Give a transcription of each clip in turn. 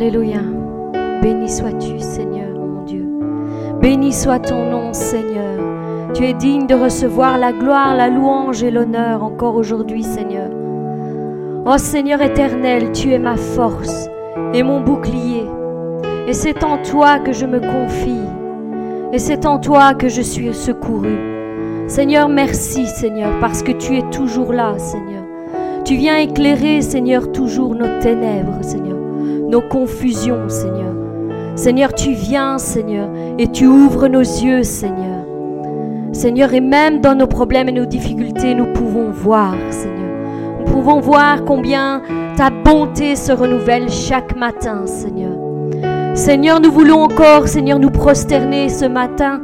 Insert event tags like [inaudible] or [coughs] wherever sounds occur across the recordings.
Alléluia. Béni sois-tu, Seigneur, mon Dieu. Béni soit ton nom, Seigneur. Tu es digne de recevoir la gloire, la louange et l'honneur encore aujourd'hui, Seigneur. Oh Seigneur éternel, tu es ma force et mon bouclier. Et c'est en toi que je me confie. Et c'est en toi que je suis secouru. Seigneur, merci Seigneur, parce que tu es toujours là, Seigneur. Tu viens éclairer, Seigneur, toujours nos ténèbres, Seigneur, nos confusions, Seigneur. Seigneur, tu viens, Seigneur, et tu ouvres nos yeux, Seigneur. Seigneur, et même dans nos problèmes et nos difficultés, nous pouvons voir, Seigneur. Nous pouvons voir combien ta bonté se renouvelle chaque matin, Seigneur. Seigneur, nous voulons encore, Seigneur, nous prosterner ce matin,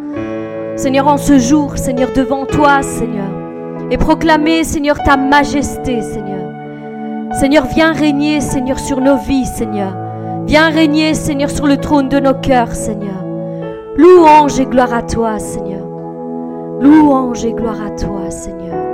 Seigneur, en ce jour, Seigneur, devant toi, Seigneur, et proclamer, Seigneur, ta majesté, Seigneur. Seigneur, viens régner, Seigneur, sur nos vies, Seigneur. Viens régner, Seigneur, sur le trône de nos cœurs, Seigneur. Louange et gloire à toi, Seigneur. Louange et gloire à toi, Seigneur.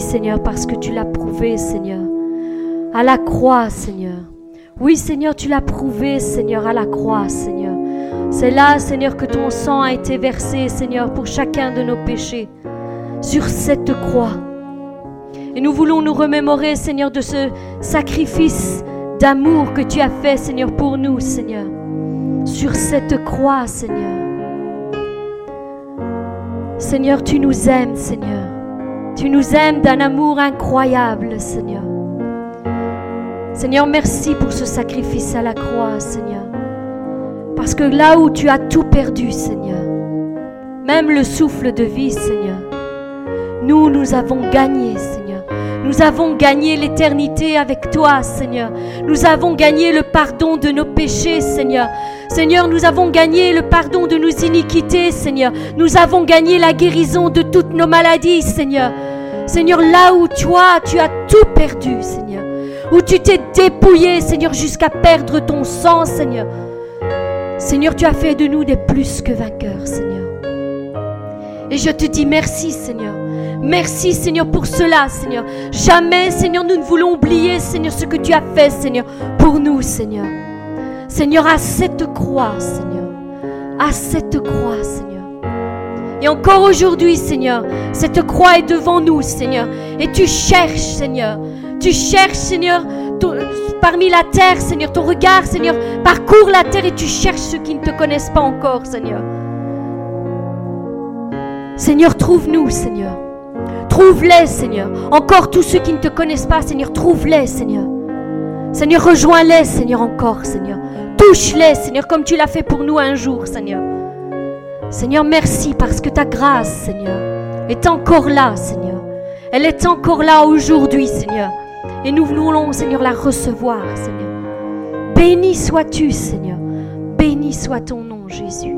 Seigneur, parce que tu l'as prouvé, Seigneur. À la croix, Seigneur. Oui, Seigneur, tu l'as prouvé, Seigneur, à la croix, Seigneur. C'est là, Seigneur, que ton sang a été versé, Seigneur, pour chacun de nos péchés. Sur cette croix. Et nous voulons nous remémorer, Seigneur, de ce sacrifice d'amour que tu as fait, Seigneur, pour nous, Seigneur. Sur cette croix, Seigneur. Seigneur, tu nous aimes, Seigneur. Tu nous aimes d'un amour incroyable, Seigneur. Seigneur, merci pour ce sacrifice à la croix, Seigneur. Parce que là où tu as tout perdu, Seigneur, même le souffle de vie, Seigneur, nous, nous avons gagné, Seigneur. Nous avons gagné l'éternité avec toi, Seigneur. Nous avons gagné le pardon de nos péchés, Seigneur. Seigneur, nous avons gagné le pardon de nos iniquités, Seigneur. Nous avons gagné la guérison de toutes nos maladies, Seigneur. Seigneur, là où toi, tu as tout perdu, Seigneur. Où tu t'es dépouillé, Seigneur, jusqu'à perdre ton sang, Seigneur. Seigneur, tu as fait de nous des plus que vainqueurs, Seigneur. Et je te dis merci, Seigneur. Merci, Seigneur, pour cela, Seigneur. Jamais, Seigneur, nous ne voulons oublier, Seigneur, ce que tu as fait, Seigneur, pour nous, Seigneur. Seigneur, à cette croix, Seigneur. À cette croix, Seigneur. Et encore aujourd'hui, Seigneur, cette croix est devant nous, Seigneur. Et tu cherches, Seigneur. Tu cherches, Seigneur, parmi la terre, Seigneur. Ton regard, Seigneur, parcourt la terre et tu cherches ceux qui ne te connaissent pas encore, Seigneur. Seigneur, trouve-nous, Seigneur. Trouve-les, Seigneur. Encore tous ceux qui ne te connaissent pas, Seigneur, trouve-les, Seigneur. Seigneur, rejoins-les, Seigneur, encore, Seigneur. Touche-les, Seigneur, comme tu l'as fait pour nous un jour, Seigneur. Seigneur, merci parce que ta grâce, Seigneur, est encore là, Seigneur. Elle est encore là aujourd'hui, Seigneur. Et nous voulons, Seigneur, la recevoir, Seigneur. Béni sois-tu, Seigneur. Béni soit ton nom, Jésus.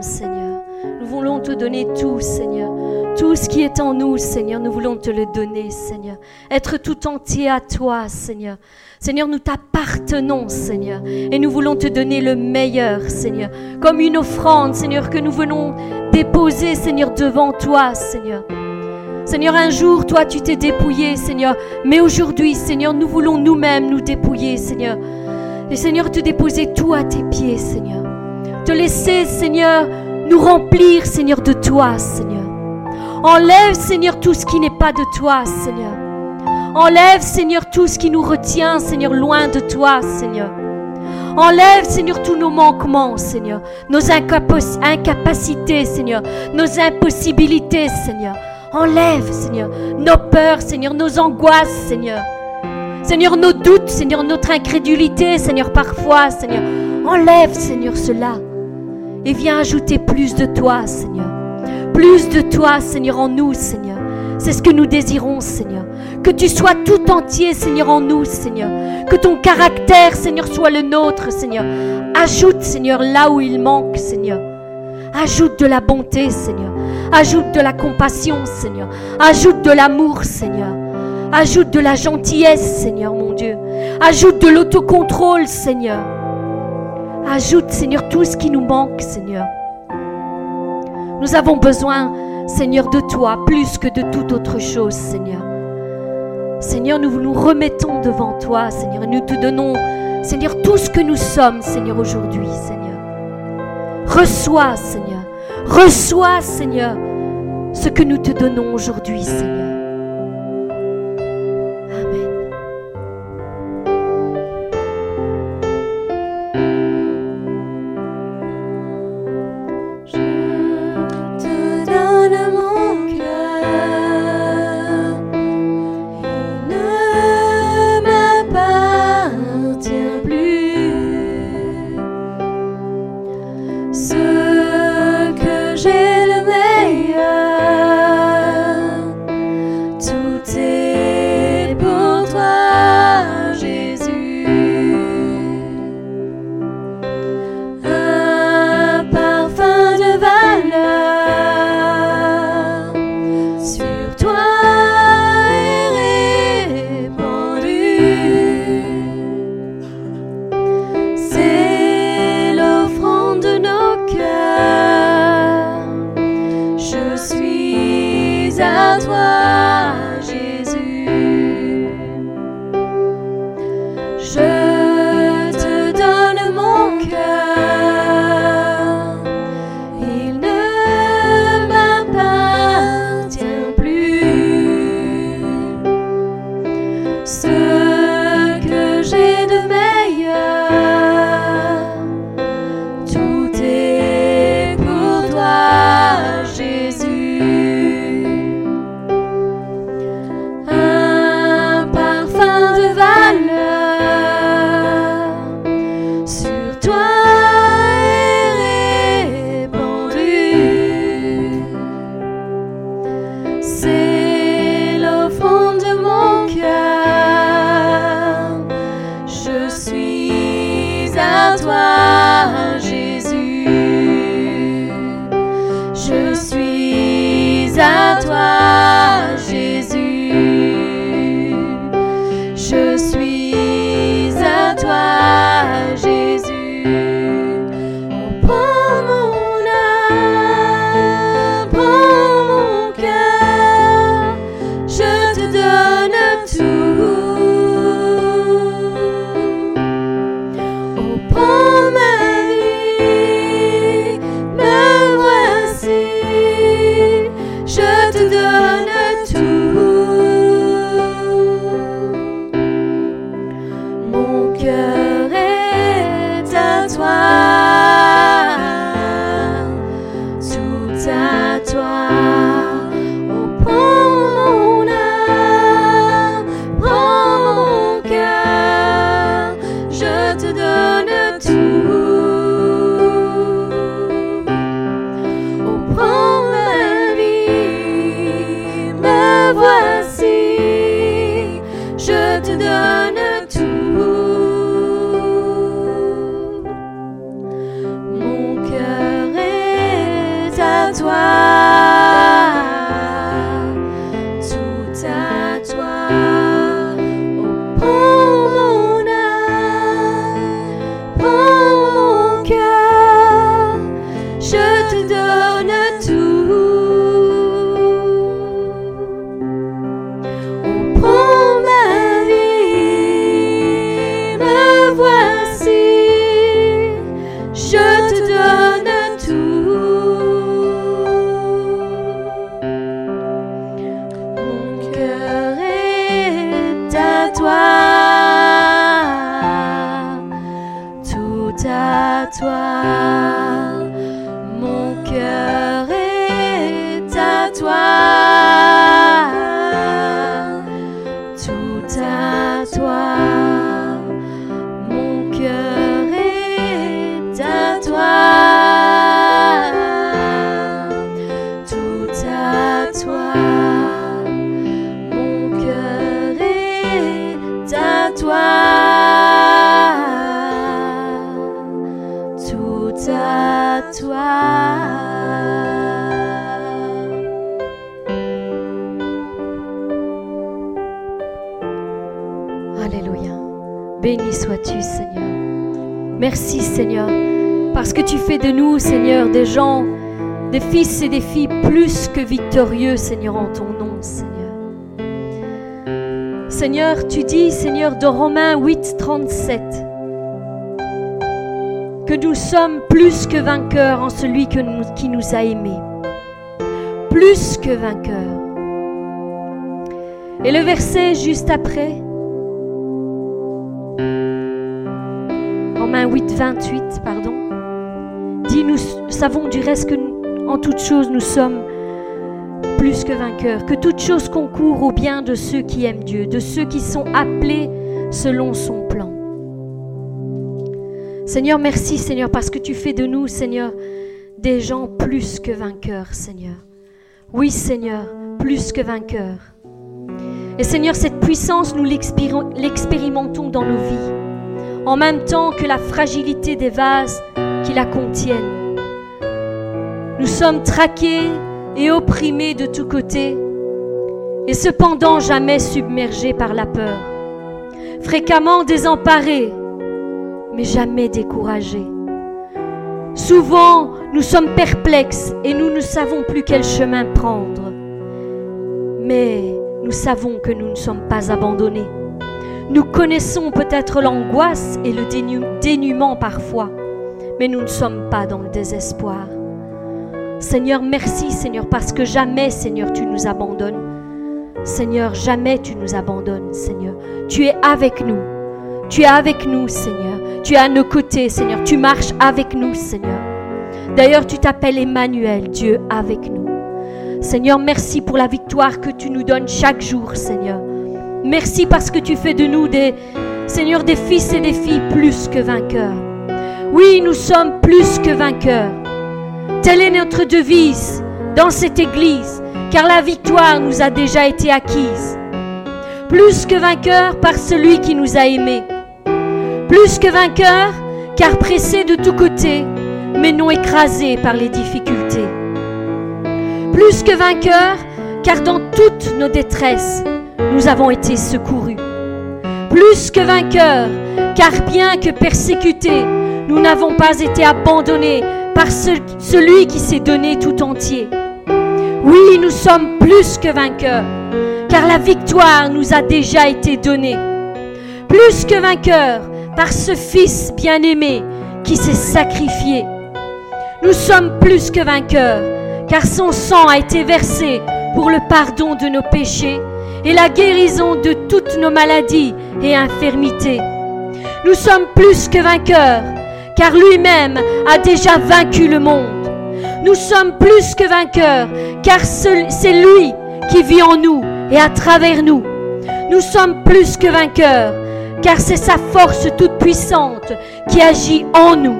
Seigneur. Nous voulons te donner tout, Seigneur. Tout ce qui est en nous, Seigneur, nous voulons te le donner, Seigneur. Être tout entier à toi, Seigneur. Seigneur, nous t'appartenons, Seigneur. Et nous voulons te donner le meilleur, Seigneur. Comme une offrande, Seigneur, que nous venons déposer, Seigneur, devant toi, Seigneur. Seigneur, un jour, toi, tu t'es dépouillé, Seigneur. Mais aujourd'hui, Seigneur, nous voulons nous-mêmes nous dépouiller, Seigneur. Et Seigneur, te déposer tout à tes pieds, Seigneur. Te laisser, Seigneur, nous remplir, Seigneur, de toi, Seigneur. Enlève, Seigneur, tout ce qui n'est pas de toi, Seigneur. Enlève, Seigneur, tout ce qui nous retient, Seigneur, loin de toi, Seigneur. Enlève, Seigneur, tous nos manquements, Seigneur. Nos incapac- incapacités, Seigneur. Nos impossibilités, Seigneur. Enlève, Seigneur, nos peurs, Seigneur, nos angoisses, Seigneur. Seigneur, nos doutes, Seigneur, notre incrédulité, Seigneur, parfois, Seigneur. Enlève, Seigneur, cela. Et viens ajouter plus de toi, Seigneur. Plus de toi, Seigneur, en nous, Seigneur. C'est ce que nous désirons, Seigneur. Que tu sois tout entier, Seigneur, en nous, Seigneur. Que ton caractère, Seigneur, soit le nôtre, Seigneur. Ajoute, Seigneur, là où il manque, Seigneur. Ajoute de la bonté, Seigneur. Ajoute de la compassion, Seigneur. Ajoute de l'amour, Seigneur. Ajoute de la gentillesse, Seigneur, mon Dieu. Ajoute de l'autocontrôle, Seigneur. Ajoute, Seigneur, tout ce qui nous manque, Seigneur. Nous avons besoin, Seigneur, de toi plus que de toute autre chose, Seigneur. Seigneur, nous nous remettons devant toi, Seigneur, et nous te donnons, Seigneur, tout ce que nous sommes, Seigneur, aujourd'hui, Seigneur. Reçois, Seigneur. Reçois, Seigneur, ce que nous te donnons aujourd'hui, Seigneur. tout à toi. Des gens, des fils et des filles plus que victorieux, Seigneur, en ton nom, Seigneur. Seigneur, tu dis, Seigneur, de Romains 8, 37, que nous sommes plus que vainqueurs en celui que qui nous a aimés. Plus que vainqueurs. Et le verset juste après, 8, 28, pardon, dit, nous savons du reste que en toute chose nous sommes plus que vainqueurs, que toute chose concourt au bien de ceux qui aiment Dieu, de ceux qui sont appelés selon son plan. Seigneur, merci Seigneur parce que tu fais de nous, Seigneur, des gens plus que vainqueurs, Seigneur. Oui Seigneur, plus que vainqueurs. Et Seigneur, cette puissance, nous l'expérimentons dans nos vies, en même temps que la fragilité des vases qui la contiennent. Nous sommes traqués et opprimés de tous côtés, et cependant jamais submergés par la peur, fréquemment désemparés, mais jamais découragés. Souvent, nous sommes perplexes et nous ne savons plus quel chemin prendre. Mais nous savons que nous ne sommes pas abandonnés. Nous connaissons peut-être l'angoisse et le dénuement parfois, mais nous ne sommes pas dans le désespoir. Seigneur, merci Seigneur, parce que jamais Seigneur tu nous abandonnes. Seigneur, jamais tu nous abandonnes, Seigneur. Tu es avec nous. Tu es avec nous, Seigneur. Tu es à nos côtés, Seigneur. Tu marches avec nous, Seigneur. D'ailleurs, tu t'appelles Emmanuel, Dieu avec nous. Seigneur, merci pour la victoire que tu nous donnes chaque jour, Seigneur. Merci parce que tu fais de nous des, Seigneur, des fils et des filles plus que vainqueurs. Oui, nous sommes plus que vainqueurs. Telle est notre devise dans cette Église, car la victoire nous a déjà été acquise. Plus que vainqueurs par celui qui nous a aimés. Plus que vainqueurs, car pressés de tous côtés, mais non écrasés par les difficultés. Plus que vainqueurs, car dans toutes nos détresses, nous avons été secourus. Plus que vainqueurs, car bien que persécutés, nous n'avons pas été abandonnés par celui qui s'est donné tout entier. Oui, nous sommes plus que vainqueurs, car la victoire nous a déjà été donnée. Plus que vainqueurs par ce Fils bien-aimé qui s'est sacrifié. Nous sommes plus que vainqueurs, car son sang a été versé pour le pardon de nos péchés et la guérison de toutes nos maladies et infirmités. Nous sommes plus que vainqueurs, car lui-même a déjà vaincu le monde. Nous sommes plus que vainqueurs, car c'est lui qui vit en nous et à travers nous. Nous sommes plus que vainqueurs, car c'est sa force toute puissante qui agit en nous.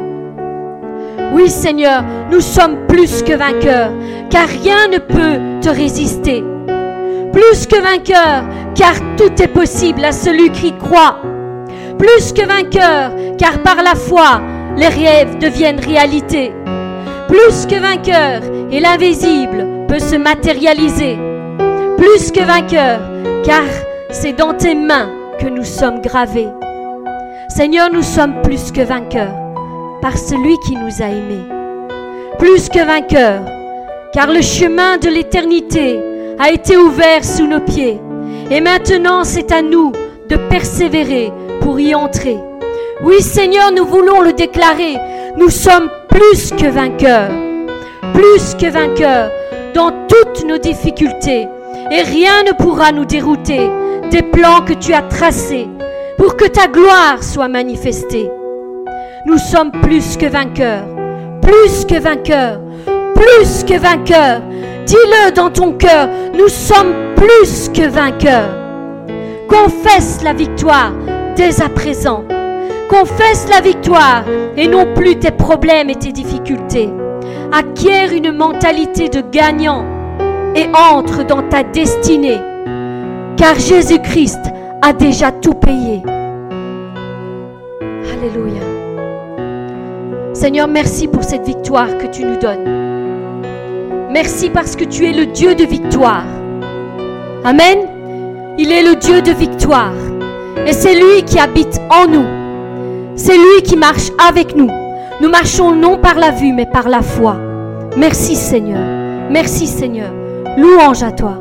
Oui Seigneur, nous sommes plus que vainqueurs, car rien ne peut te résister. Plus que vainqueurs, car tout est possible à celui qui croit. Plus que vainqueurs, car par la foi, les rêves deviennent réalité. Plus que vainqueurs, et l'invisible peut se matérialiser. Plus que vainqueurs, car c'est dans tes mains que nous sommes gravés. Seigneur, nous sommes plus que vainqueurs par celui qui nous a aimés. Plus que vainqueurs, car le chemin de l'éternité a été ouvert sous nos pieds. Et maintenant, c'est à nous de persévérer pour y entrer. Oui, Seigneur, nous voulons le déclarer. Nous sommes plus que vainqueurs. Plus que vainqueurs dans toutes nos difficultés. Et rien ne pourra nous dérouter des plans que tu as tracés pour que ta gloire soit manifestée. Nous sommes plus que vainqueurs. Plus que vainqueurs. Plus que vainqueurs. Dis-le dans ton cœur, nous sommes plus que vainqueurs. Confesse la victoire dès à présent. Confesse la victoire et non plus tes problèmes et tes difficultés. Acquiert une mentalité de gagnant et entre dans ta destinée, car Jésus-Christ a déjà tout payé. Alléluia. Seigneur, merci pour cette victoire que tu nous donnes. Merci parce que tu es le Dieu de victoire. Amen. Il est le Dieu de victoire. Et c'est lui qui habite en nous. C'est lui qui marche avec nous. Nous marchons non par la vue, mais par la foi. Merci Seigneur. Merci Seigneur. Louange à toi.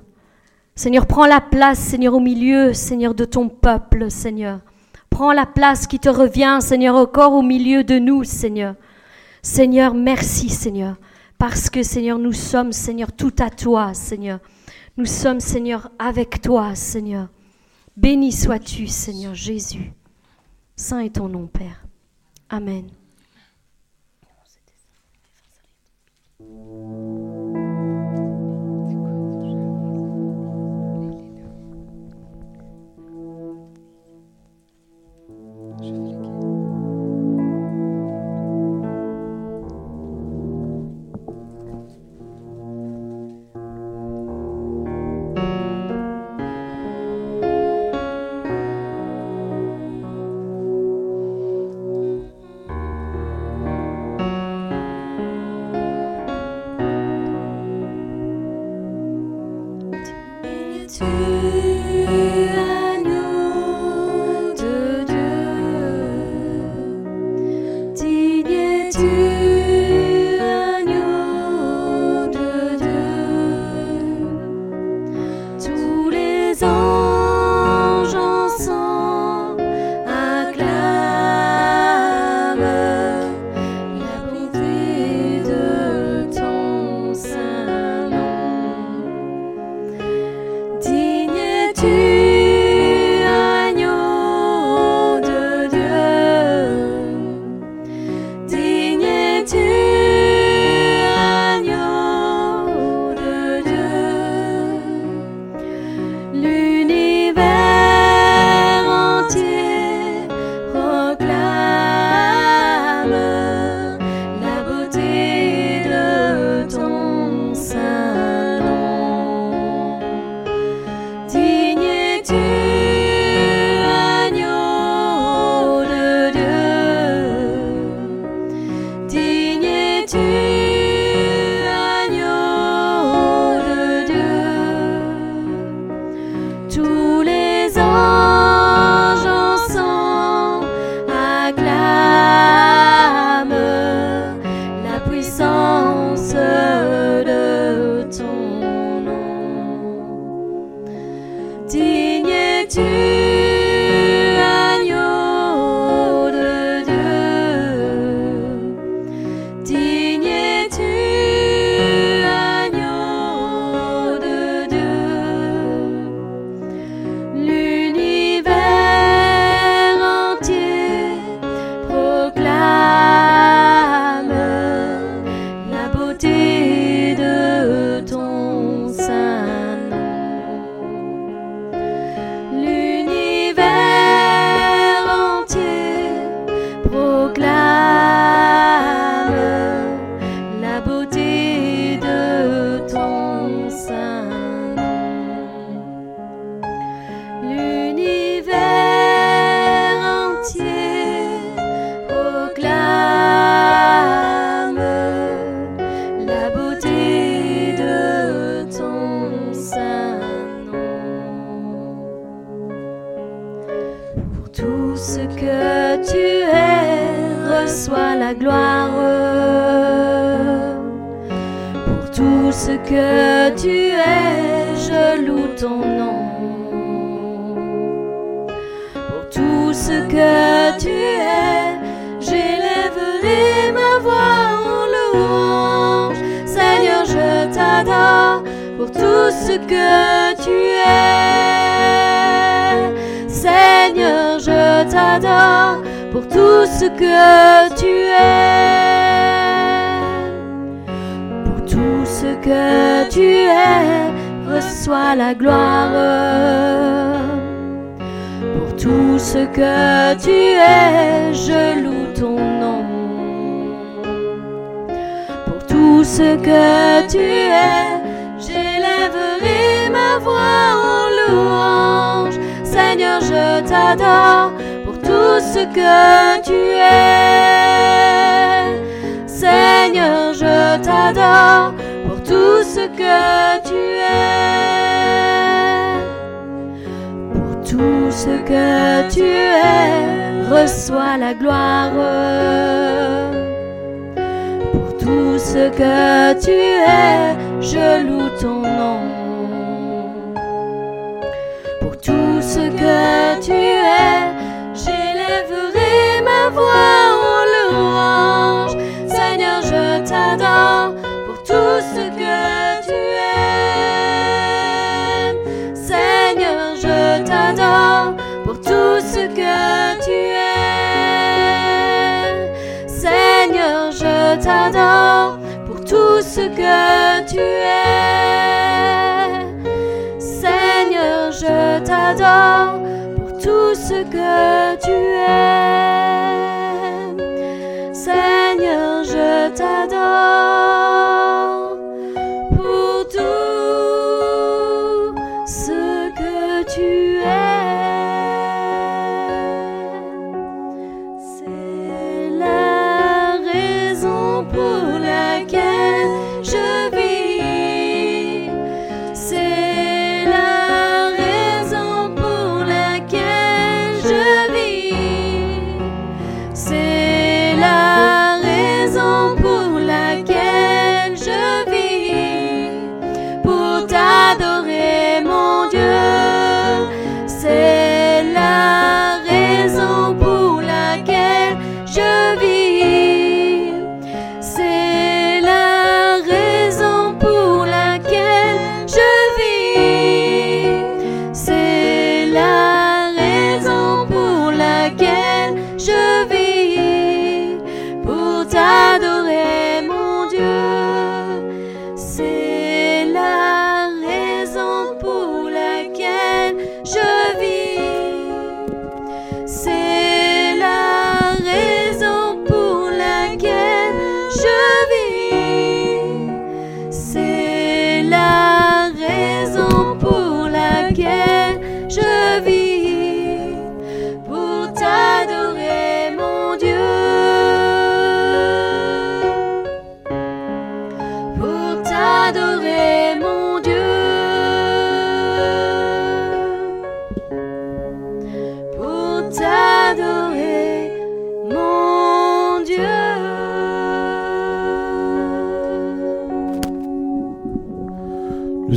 Seigneur, prends la place, Seigneur, au milieu, Seigneur, de ton peuple, Seigneur. Prends la place qui te revient, Seigneur, encore au milieu de nous, Seigneur. Seigneur, merci, Seigneur, parce que, Seigneur, nous sommes, Seigneur, tout à toi, Seigneur. Nous sommes, Seigneur, avec toi, Seigneur. Béni sois-tu, Seigneur Jésus. Saint est ton nom, Père. Amen.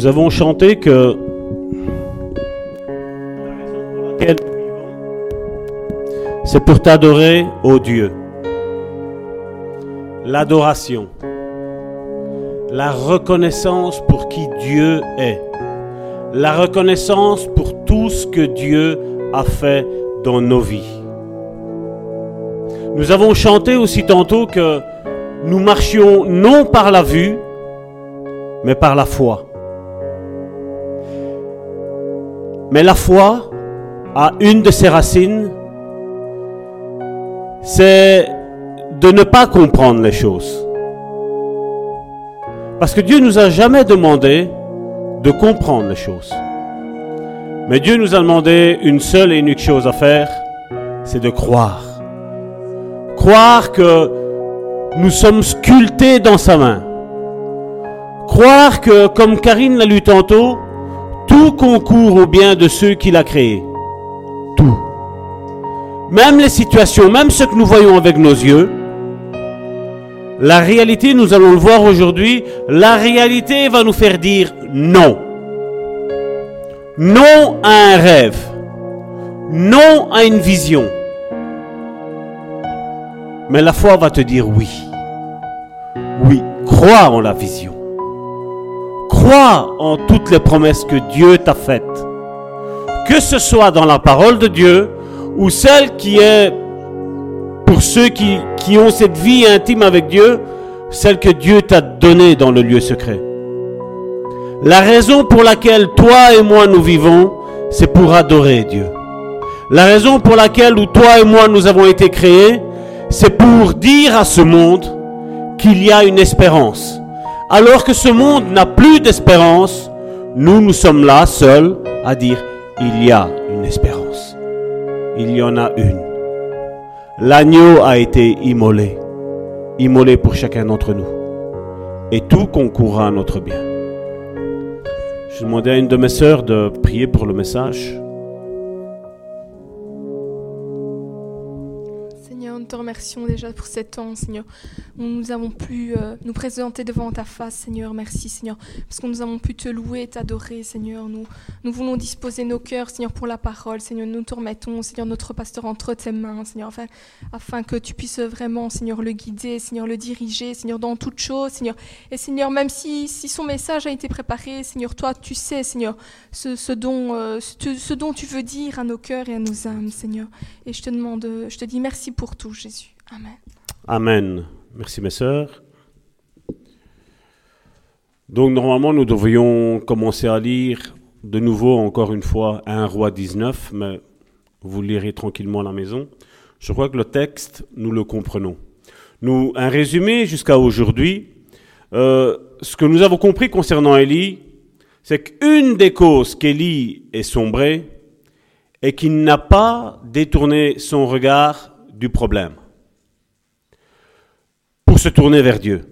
Nous avons chanté que c'est pour t'adorer, ô Dieu. L'adoration, la reconnaissance pour qui Dieu est, la reconnaissance pour tout ce que Dieu a fait dans nos vies. Nous avons chanté aussi tantôt que nous marchions non par la vue, mais par la foi. Mais la foi a une de ses racines, c'est de ne pas comprendre les choses. Parce que Dieu nous a jamais demandé de comprendre les choses. Mais Dieu nous a demandé une seule et unique chose à faire, c'est de croire. Croire que nous sommes sculptés dans sa main. Croire que, comme Karine l'a lu tantôt, tout concourt au bien de ceux qu'il a créés. Tout. Même les situations, même ce que nous voyons avec nos yeux, la réalité, nous allons le voir aujourd'hui, la réalité va nous faire dire non. Non à un rêve. Non à une vision. Mais la foi va te dire oui. Oui, crois en la vision. Crois en toutes les promesses que Dieu t'a faites. Que ce soit dans la parole de Dieu ou celle qui est pour ceux qui, ont cette vie intime avec Dieu, celle que Dieu t'a donnée dans le lieu secret. La raison pour laquelle toi et moi nous vivons, c'est pour adorer Dieu. La raison pour laquelle toi et moi nous avons été créés, c'est pour dire à ce monde qu'il y a une espérance. Alors que ce monde n'a plus d'espérance, nous, nous sommes là seuls à dire il y a une espérance. Il y en a une. L'agneau a été immolé, immolé pour chacun d'entre nous. Et tout concourra à notre bien. Je demandais à une de mes sœurs de prier pour le message. Nous te remercions déjà pour cet temps, Seigneur, nous avons pu euh, nous présenter devant ta face, Seigneur. Merci, Seigneur, parce que nous avons pu te louer, t'adorer, Seigneur. Nous, nous voulons disposer nos cœurs, Seigneur, pour la parole, Seigneur. Nous te remettons, Seigneur, notre pasteur entre tes mains, Seigneur, afin, afin que tu puisses vraiment, Seigneur, le guider, Seigneur, le diriger, Seigneur, dans toutes choses, Seigneur. Et Seigneur, même si, si son message a été préparé, Seigneur, toi, tu sais, Seigneur, ce, ce dont, euh, ce, ce dont tu veux dire à nos cœurs et à nos âmes, Seigneur. Et je te demande, je te dis merci pour tout. Jésus. Amen. Amen. Merci mes sœurs. Donc normalement nous devrions commencer à lire de nouveau encore une fois 1 roi 19, mais vous lirez tranquillement à la maison. Je crois que le texte, nous le comprenons. Nous, un résumé jusqu'à aujourd'hui, euh, ce que nous avons compris concernant Élie, c'est qu'une des causes qu'Élie est sombré est qu'il n'a pas détourné son regard du problème pour se tourner vers Dieu.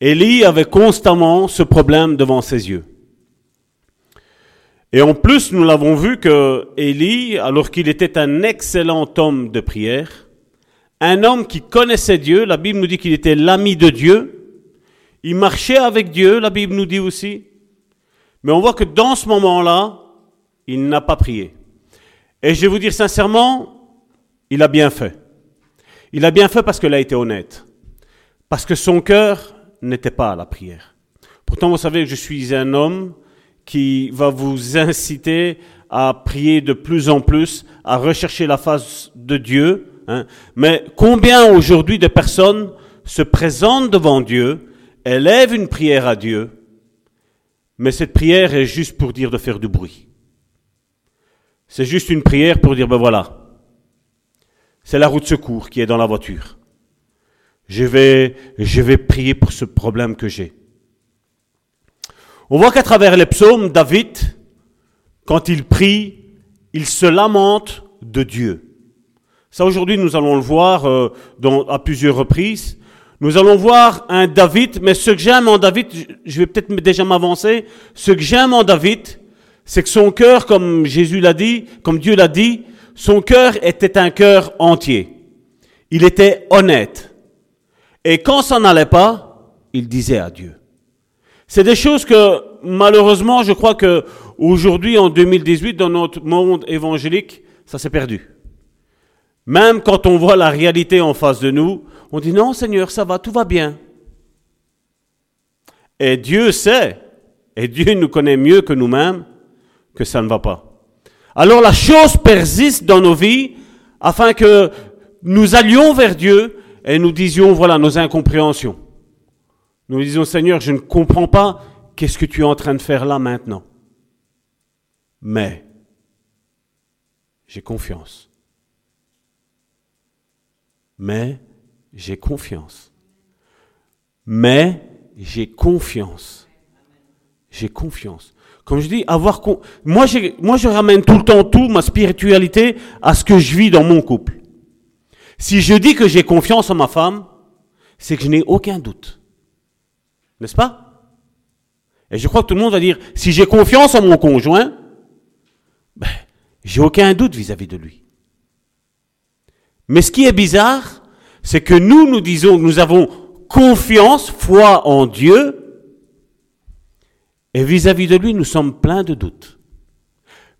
Élie avait constamment ce problème devant ses yeux. Et en plus, nous l'avons vu que Élie, alors qu'il était un excellent homme de prière, un homme qui connaissait Dieu, la Bible nous dit qu'il était l'ami de Dieu, il marchait avec Dieu, la Bible nous dit aussi, mais on voit que dans ce moment-là, il n'a pas prié. Et je vais vous dire sincèrement, il a bien fait. Il a bien fait parce qu'il a été honnête. Parce que son cœur n'était pas à la prière. Pourtant, vous savez que je suis un homme qui va vous inciter à prier de plus en plus, à rechercher la face de Dieu. Hein. Mais combien aujourd'hui de personnes se présentent devant Dieu, élèvent une prière à Dieu, mais cette prière est juste pour dire de faire du bruit. C'est juste une prière pour dire, ben voilà, c'est la route de secours qui est dans la voiture. Je vais, je vais prier pour ce problème que j'ai. On voit qu'à travers les psaumes, David, quand il prie, il se lamente de Dieu. Ça, aujourd'hui, nous allons le voir euh, à plusieurs reprises. Nous allons voir un David, mais ce que j'aime en David, je vais peut-être déjà m'avancer, ce que j'aime en David, c'est que son cœur, comme Jésus l'a dit, comme Dieu l'a dit, son cœur était un cœur entier. Il était honnête. Et quand ça n'allait pas, il disait à Dieu. C'est des choses que, malheureusement, je crois que aujourd'hui, en 2018, dans notre monde évangélique, ça s'est perdu. Même quand on voit la réalité en face de nous, on dit non Seigneur, ça va, tout va bien. Et Dieu sait, et Dieu nous connaît mieux que nous-mêmes, que ça ne va pas. Alors la chose persiste dans nos vies afin que nous allions vers Dieu et nous disions, voilà, nos incompréhensions. Nous disions, Seigneur, je ne comprends pas qu'est-ce que tu es en train de faire là maintenant. Mais j'ai confiance. Mais j'ai confiance. Mais j'ai confiance. J'ai confiance. Comme je dis, avoir moi, moi je ramène tout le temps tout ma spiritualité à ce que je vis dans mon couple. Si je dis que j'ai confiance en ma femme, c'est que je n'ai aucun doute. N'est-ce pas? Et je crois que tout le monde va dire, si j'ai confiance en mon conjoint, ben, j'ai aucun doute vis-à-vis -vis de lui. Mais ce qui est bizarre, c'est que nous, nous disons que nous avons confiance, foi en Dieu, et vis-à-vis de lui, nous sommes pleins de doutes.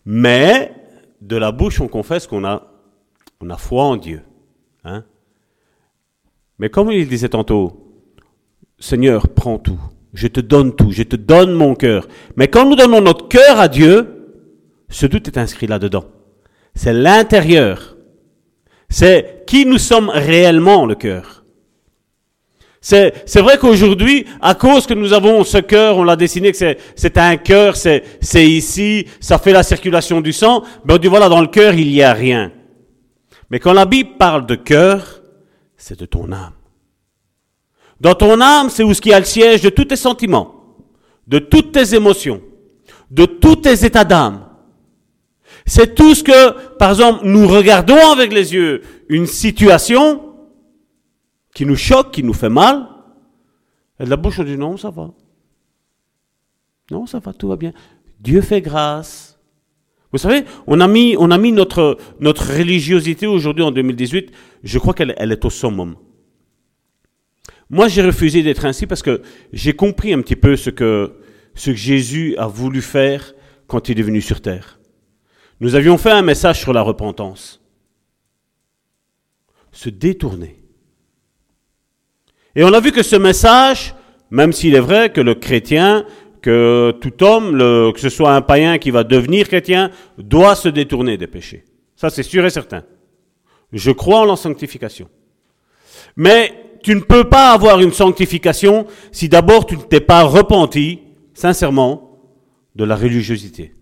Mais de la bouche, on confesse qu'on a, on a foi en Dieu. Hein? Mais comme il disait tantôt, Seigneur, prends tout, je te donne tout, je te donne mon cœur. Mais quand nous donnons notre cœur à Dieu, ce doute est inscrit là-dedans. C'est l'intérieur. C'est qui nous sommes réellement, le cœur. C'est, vrai qu'aujourd'hui, à cause que nous avons ce cœur, on l'a dessiné que c'est, un cœur, c'est, c'est ici, ça fait la circulation du sang, mais on dit voilà, dans le cœur, il n'y a rien. Mais quand la Bible parle de cœur, c'est de ton âme. Dans ton âme, c'est où ce qui a le siège de tous tes sentiments, de toutes tes émotions, de tous tes états d'âme. C'est tout ce que, par exemple, nous regardons avec les yeux une situation qui nous choque, qui nous fait mal. Et de la bouche, on dit non, ça va. Non, ça va, tout va bien. Dieu fait grâce. Vous savez, on a mis, on a mis notre, notre religiosité aujourd'hui en 2018, je crois qu'elle elle est au summum. Moi, j'ai refusé d'être ainsi parce que j'ai compris un petit peu ce que, ce que Jésus a voulu faire quand il est venu sur terre. Nous avions fait un message sur la repentance. Se détourner. Et on a vu que ce message, même s'il est vrai que le chrétien, que tout homme, que ce soit un païen qui va devenir chrétien, doit se détourner des péchés. Ça, c'est sûr et certain. Je crois en la sanctification. Mais tu ne peux pas avoir une sanctification si d'abord tu ne t'es pas repenti, sincèrement, de la religiosité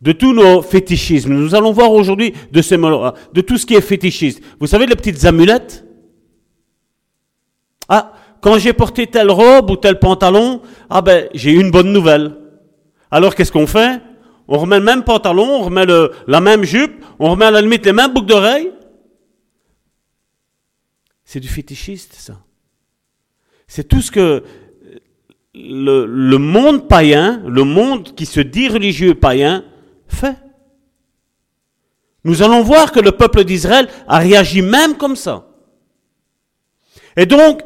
de tous nos fétichismes. Nous allons voir aujourd'hui de, de tout ce qui est fétichiste. Vous savez les petites amulettes? Quand j'ai porté telle robe ou tel pantalon, ah ben j'ai une bonne nouvelle. Alors qu'est-ce qu'on fait? On remet le même pantalon, on remet la même jupe, on remet à la limite les mêmes boucles d'oreilles. C'est du fétichiste, ça. C'est tout ce que le, le monde païen, le monde qui se dit religieux païen, fait. Nous allons voir que le peuple d'Israël a réagi même comme ça. Et donc,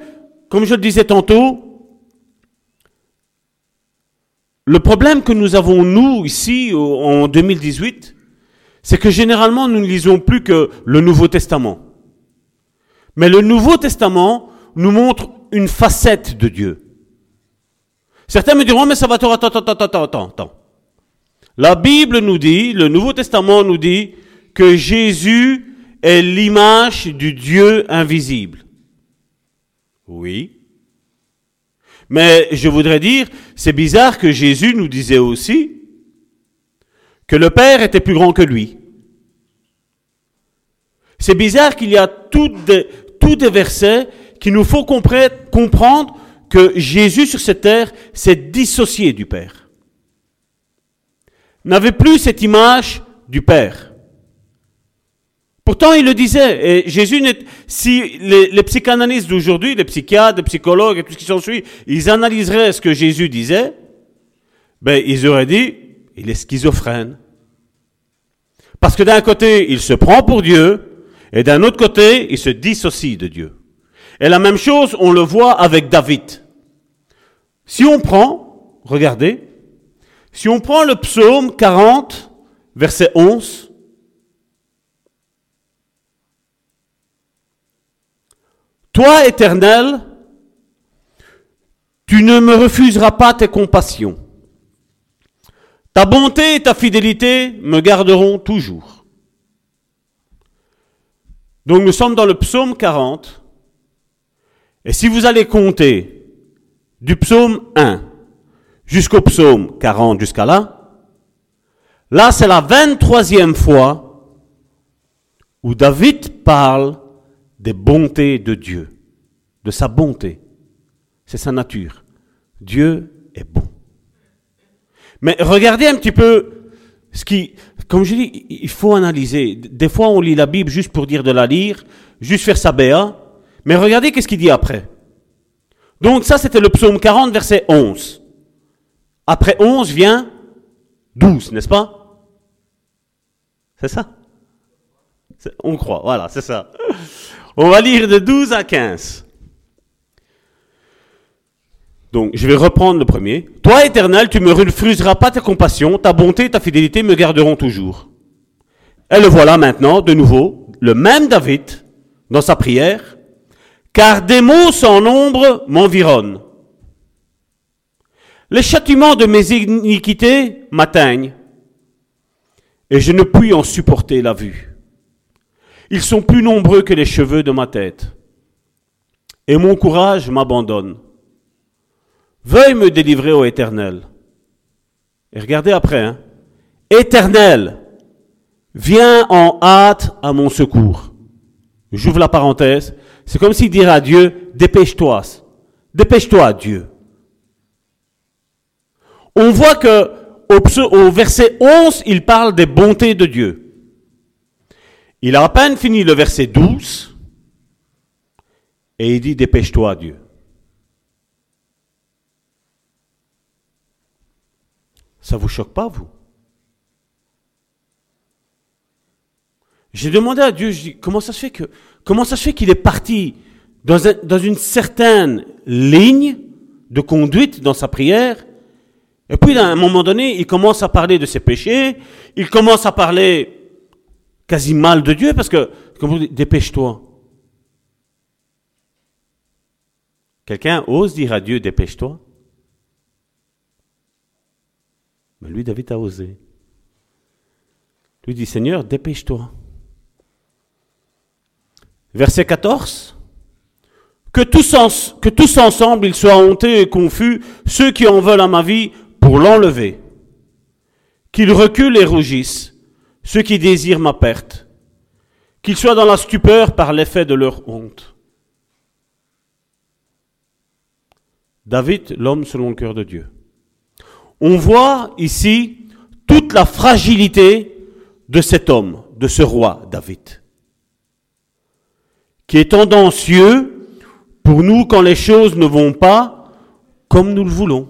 comme je le disais tantôt, le problème que nous avons, nous, ici, en 2018, c'est que généralement, nous ne lisons plus que le Nouveau Testament. Mais le Nouveau Testament nous montre une facette de Dieu. Certains me diront, mais ça va, attends, attends, attends, attends, attends. La Bible nous dit, le Nouveau Testament nous dit que Jésus est l'image du Dieu invisible. Oui. Mais je voudrais dire, c'est bizarre que Jésus nous disait aussi que le Père était plus grand que lui. C'est bizarre qu'il y a tous des, des versets qui nous font comprendre que Jésus sur cette terre s'est dissocié du Père n'avait plus cette image du Père. Pourtant, il le disait. Et Jésus, si les, psychanalystes d'aujourd'hui, les psychiatres, les psychologues et tout ce qui s'ensuit, ils analyseraient ce que Jésus disait, ben, ils auraient dit, il est schizophrène. Parce que d'un côté, il se prend pour Dieu, et d'un autre côté, il se dissocie de Dieu. Et la même chose, on le voit avec David. Si on prend, regardez, Si on prend le psaume 40, verset 11, Toi, Éternel, tu ne me refuseras pas tes compassions. Ta bonté et ta fidélité me garderont toujours. Donc nous sommes dans le psaume 40. Et si vous allez compter du psaume 1 jusqu'au psaume 40 jusqu'à là, là c'est la 23e fois où David parle des bontés de Dieu, de sa bonté. C'est sa nature. Dieu est bon. Mais regardez un petit peu ce qui, comme je dis, il faut analyser. Des fois, on lit la Bible juste pour dire de la lire, juste faire sa béa. Mais regardez qu'est-ce qu'il dit après. Donc ça, c'était le psaume 40, verset 11. Après 11 vient 12, n'est-ce pas? C'est ça? On croit, voilà, c'est ça. On va lire de 12 à 15. Donc, je vais reprendre le premier. Toi, éternel, tu me refuseras pas ta compassion, ta bonté et ta fidélité me garderont toujours. Et le voilà maintenant, de nouveau, le même David, dans sa prière, car des maux sans nombre m'environnent. Les châtiments de mes iniquités m'atteignent, et je ne puis en supporter la vue. Ils sont plus nombreux que les cheveux de ma tête. Et mon courage m'abandonne. Veuille me délivrer, ô Éternel. Et regardez après, hein. Éternel, viens en hâte à mon secours. J'ouvre la parenthèse. C'est comme s'il dirait à Dieu, dépêche-toi. Dépêche-toi, Dieu. On voit que au, au verset 11, il parle des bontés de Dieu. Il a à peine fini le verset 12 et il dit Dépêche-toi, Dieu. Ça vous choque pas, vous? J'ai demandé à Dieu, je dis, comment ça se fait que, comment ça se fait qu'il est parti dans, dans une certaine ligne de conduite dans sa prière, et puis à un moment donné, il commence à parler de ses péchés, il commence à parler quasi mal de Dieu parce que, comme vous dites, dépêche-toi. Quelqu'un ose dire à Dieu, dépêche-toi Mais lui, David a osé. Lui dit, Seigneur, dépêche-toi. Verset 14. Que tous, que tous ensemble ils soient hontés et confus, ceux qui en veulent à ma vie, pour l'enlever. Qu'ils reculent et rougissent ceux qui désirent ma perte, qu'ils soient dans la stupeur par l'effet de leur honte. David, l'homme selon le cœur de Dieu. On voit ici toute la fragilité de cet homme, de ce roi David, qui est tendancieux pour nous quand les choses ne vont pas comme nous le voulons.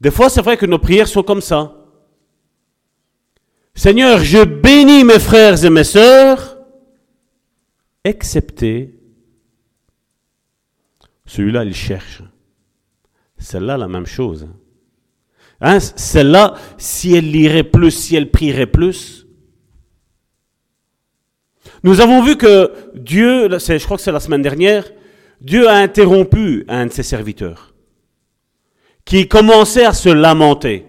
Des fois, c'est vrai que nos prières sont comme ça. Seigneur, je bénis mes frères et mes sœurs, excepté celui-là, il cherche. Celle-là, la même chose. Hein, Celle-là, si elle lirait plus, si elle prierait plus. Nous avons vu que Dieu, je crois que c'est la semaine dernière, Dieu a interrompu un de ses serviteurs qui commençait à se lamenter.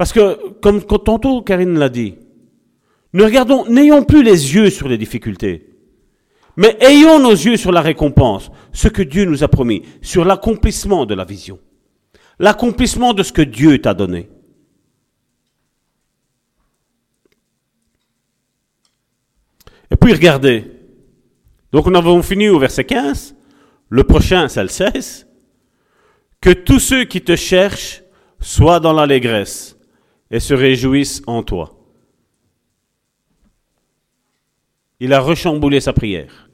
Parce que, comme tantôt Karine l'a dit, nous regardons, n'ayons plus les yeux sur les difficultés, mais ayons nos yeux sur la récompense, ce que Dieu nous a promis, sur l'accomplissement de la vision, l'accomplissement de ce que Dieu t'a donné. Et puis regardez, donc nous avons fini au verset 15, le prochain c'est le 16, que tous ceux qui te cherchent soient dans l'allégresse et se réjouissent en toi. Il a rechamboulé sa prière.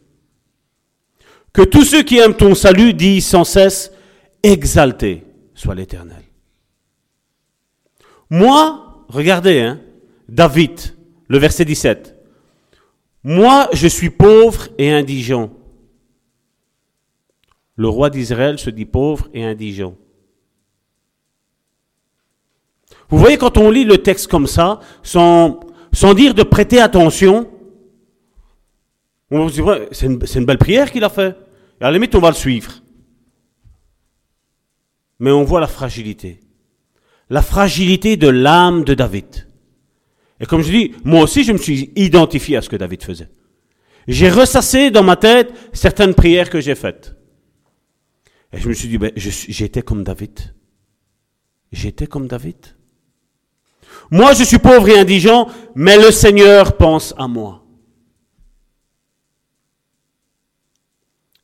Que tous ceux qui aiment ton salut disent sans cesse, exalté soit l'Éternel. Moi, regardez, hein, David, le verset 17. Moi, je suis pauvre et indigent. Le roi d'Israël se dit pauvre et indigent. Vous voyez, quand on lit le texte comme ça, sans, sans dire de prêter attention, on se dit, ouais, c'est une, belle prière qu'il a fait. Et à la limite, on va le suivre. Mais on voit la fragilité. La fragilité de l'âme de David. Et comme je dis, moi aussi, je me suis identifié à ce que David faisait. J'ai ressassé dans ma tête certaines prières que j'ai faites. Et je me suis dit, ben, j'étais comme David. J'étais comme David. Moi, je suis pauvre et indigent, mais le Seigneur pense à moi.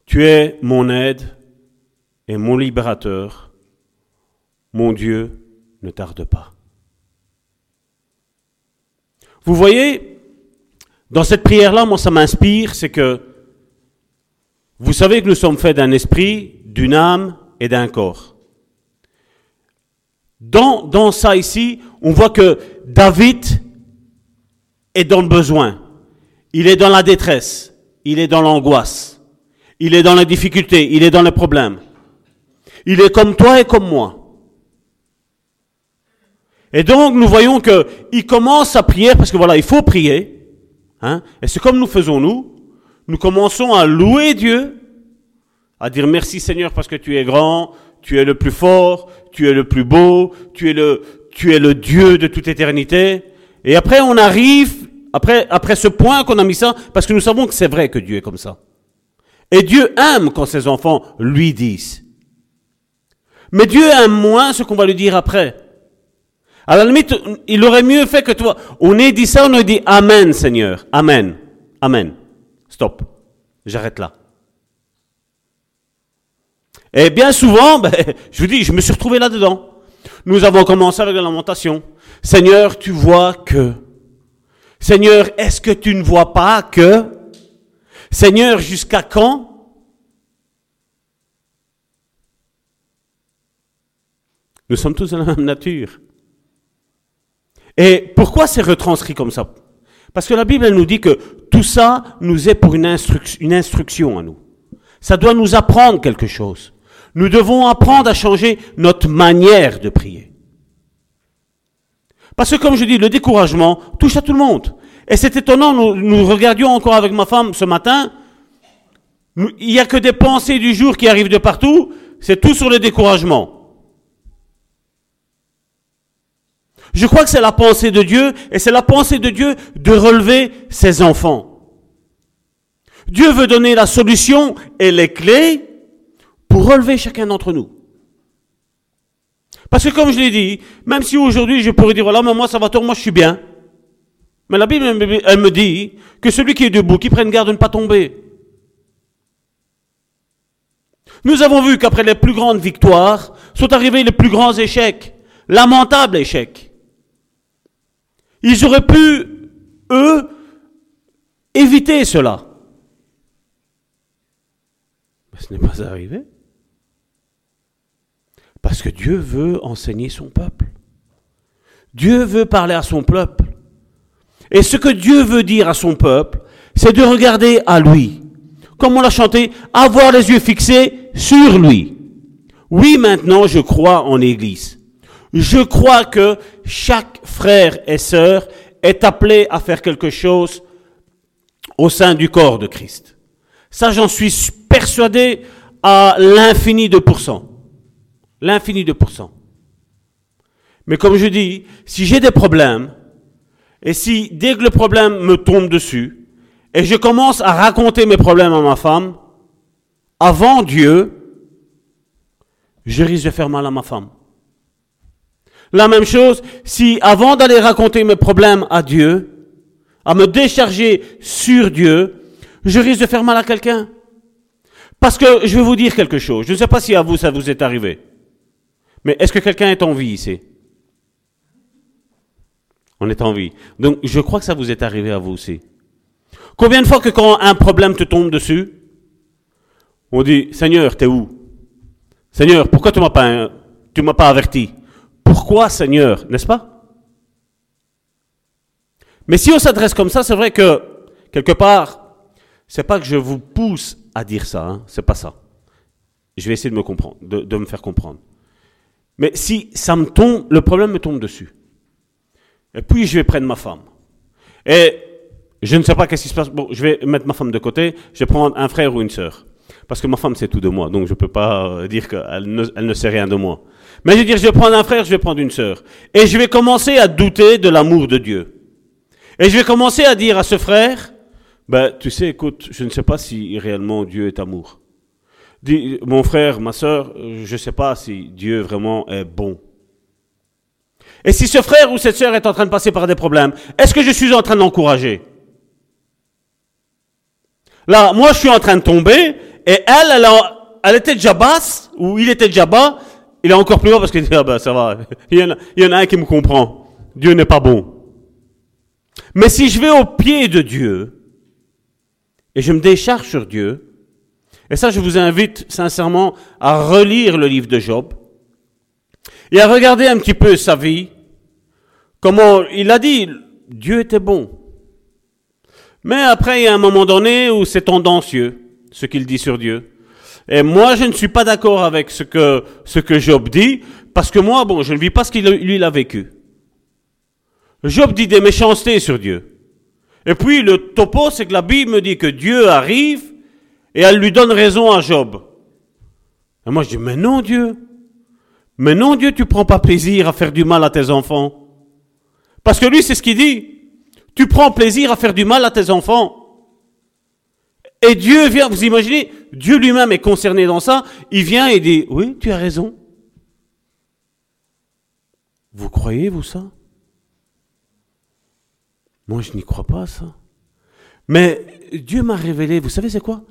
Tu es mon aide et mon libérateur. Mon Dieu, ne tarde pas. Vous voyez, dans cette prière-là, moi, ça m'inspire, c'est que vous savez que nous sommes faits d'un esprit, d'une âme et d'un corps. Dans, dans ça ici, on voit que David est dans le besoin. Il est dans la détresse. Il est dans l'angoisse. Il est dans la difficulté. Il est dans les problèmes. Il est comme toi et comme moi. Et donc, nous voyons que il commence sa prière, parce que voilà, il faut prier. Hein, et c'est comme nous faisons nous. Nous commençons à louer Dieu, à dire merci Seigneur parce que tu es grand, tu es le plus fort, tu es le plus beau, tu es le, tu es le Dieu de toute éternité. Et après, on arrive, après, après ce point qu'on a mis ça, parce que nous savons que c'est vrai que Dieu est comme ça. Et Dieu aime quand ses enfants lui disent. Mais Dieu aime moins ce qu'on va lui dire après. À la limite, il aurait mieux fait que toi. On ait dit ça, on ait dit Amen, Seigneur. Amen. Amen. Stop. J'arrête là. Et bien souvent, [laughs] ben, je vous dis, je me suis retrouvé là-dedans. Nous avons commencé avec la lamentation. Seigneur, tu vois que. Seigneur, est-ce que tu ne vois pas que? Seigneur, jusqu'à quand? Nous sommes tous de la même nature. Et pourquoi c'est retranscrit comme ça? Parce que la Bible, elle nous dit que tout ça nous est pour une, instruc- une instruction à nous. Ça doit nous apprendre quelque chose. Nous devons apprendre à changer notre manière de prier. Parce que comme je dis, le découragement touche à tout le monde. Et c'est étonnant, nous, regardions encore avec ma femme ce matin, il n'y a que des pensées du jour qui arrivent de partout, c'est tout sur le découragement. Je crois que c'est la pensée de Dieu et c'est la pensée de Dieu de relever ses enfants. Dieu veut donner la solution et les clés pour relever chacun d'entre nous. Parce que comme je l'ai dit, même si aujourd'hui je pourrais dire, voilà, mais moi ça va tort, moi je suis bien. Mais la Bible, elle me- dit que celui qui est debout, qui prenne garde de ne pas tomber. Nous avons vu qu'après les plus grandes victoires, sont arrivés les plus grands échecs, lamentables échecs. Ils auraient pu, eux, éviter cela. Mais ce n'est pas arrivé. Parce que Dieu veut enseigner son peuple. Dieu veut parler à son peuple. Et ce que Dieu veut dire à son peuple, c'est de regarder à lui. Comme on l'a chanté, avoir les yeux fixés sur lui. Oui, maintenant, je crois en Église. Je crois que chaque frère et sœur est appelé à faire quelque chose au sein du corps de Christ. Ça, j'en suis persuadé à l'infini de pourcents. L'infini de pourcents. Mais comme je dis, si j'ai des problèmes, et si dès que le problème me tombe dessus, et je commence à raconter mes problèmes à ma femme, avant Dieu, je risque de faire mal à ma femme. La même chose, si avant d'aller raconter mes problèmes à Dieu, à me décharger sur Dieu, je risque de faire mal à quelqu'un. Parce que je vais vous dire quelque chose. Je ne sais pas si à vous ça vous est arrivé. Mais est-ce que quelqu'un est en vie ici? On est en vie. Donc je crois que ça vous est arrivé à vous aussi. Combien de fois que quand un problème te tombe dessus, on dit Seigneur, t'es où? Seigneur, pourquoi tu m'as pas tu m'as pas averti? Pourquoi Seigneur, n'est-ce pas? Mais si on s'adresse comme ça, c'est vrai que quelque part, c'est pas que je vous pousse à dire ça, hein, c'est pas ça. Je vais essayer de me comprendre, de, de me faire comprendre. Mais si ça me tombe, le problème me tombe dessus. Et puis je vais prendre ma femme. Et je ne sais pas qu'est-ce qui se passe. Bon, je vais mettre ma femme de côté, je vais prendre un frère ou une sœur. Parce que ma femme sait tout de moi, donc je ne peux pas euh, dire qu'elle ne, sait rien de moi. Mais je vais dire, je vais prendre un frère, je vais prendre une sœur. Et je vais commencer à douter de l'amour de Dieu. Et je vais commencer à dire à ce frère, ben, tu sais, écoute, je ne sais pas si réellement Dieu est amour. Mon frère, ma sœur, je ne sais pas si Dieu vraiment est bon. Et si ce frère ou cette sœur est en train de passer par des problèmes, est-ce que je suis en train de l'encourager? Là, moi, je suis en train de tomber, et elle, elle, elle était déjà basse, ou il était déjà bas, il est encore plus bas parce qu'il dit, ah ben, ça va, [laughs] il y, en a, il y en a un qui me comprend. Dieu n'est pas bon. Mais si je vais au pied de Dieu, et je me décharge sur Dieu, et ça, je vous invite sincèrement à relire le livre de Job, et à regarder un petit peu sa vie, comment il a dit, Dieu était bon. Mais après, il y a un moment donné où c'est tendancieux, ce qu'il dit sur Dieu. Et moi, je ne suis pas d'accord avec ce que, ce que Job dit, parce que moi, bon, je ne vis pas ce qu'il lui a vécu. Job dit des méchancetés sur Dieu. Et puis, le topo, c'est que la Bible me dit que Dieu arrive et elle lui donne raison à Job. Et moi, je dis, mais non, Dieu. Mais non, Dieu, tu prends pas plaisir à faire du mal à tes enfants. Parce que lui, c'est ce qu'il dit. Tu prends plaisir à faire du mal à tes enfants. Et Dieu vient, vous imaginez, Dieu lui-même est concerné dans ça, il vient et dit, oui, tu as raison. Vous croyez, vous, ça? Moi, je n'y crois pas, ça. Mais Dieu m'a révélé, vous savez, c'est quoi?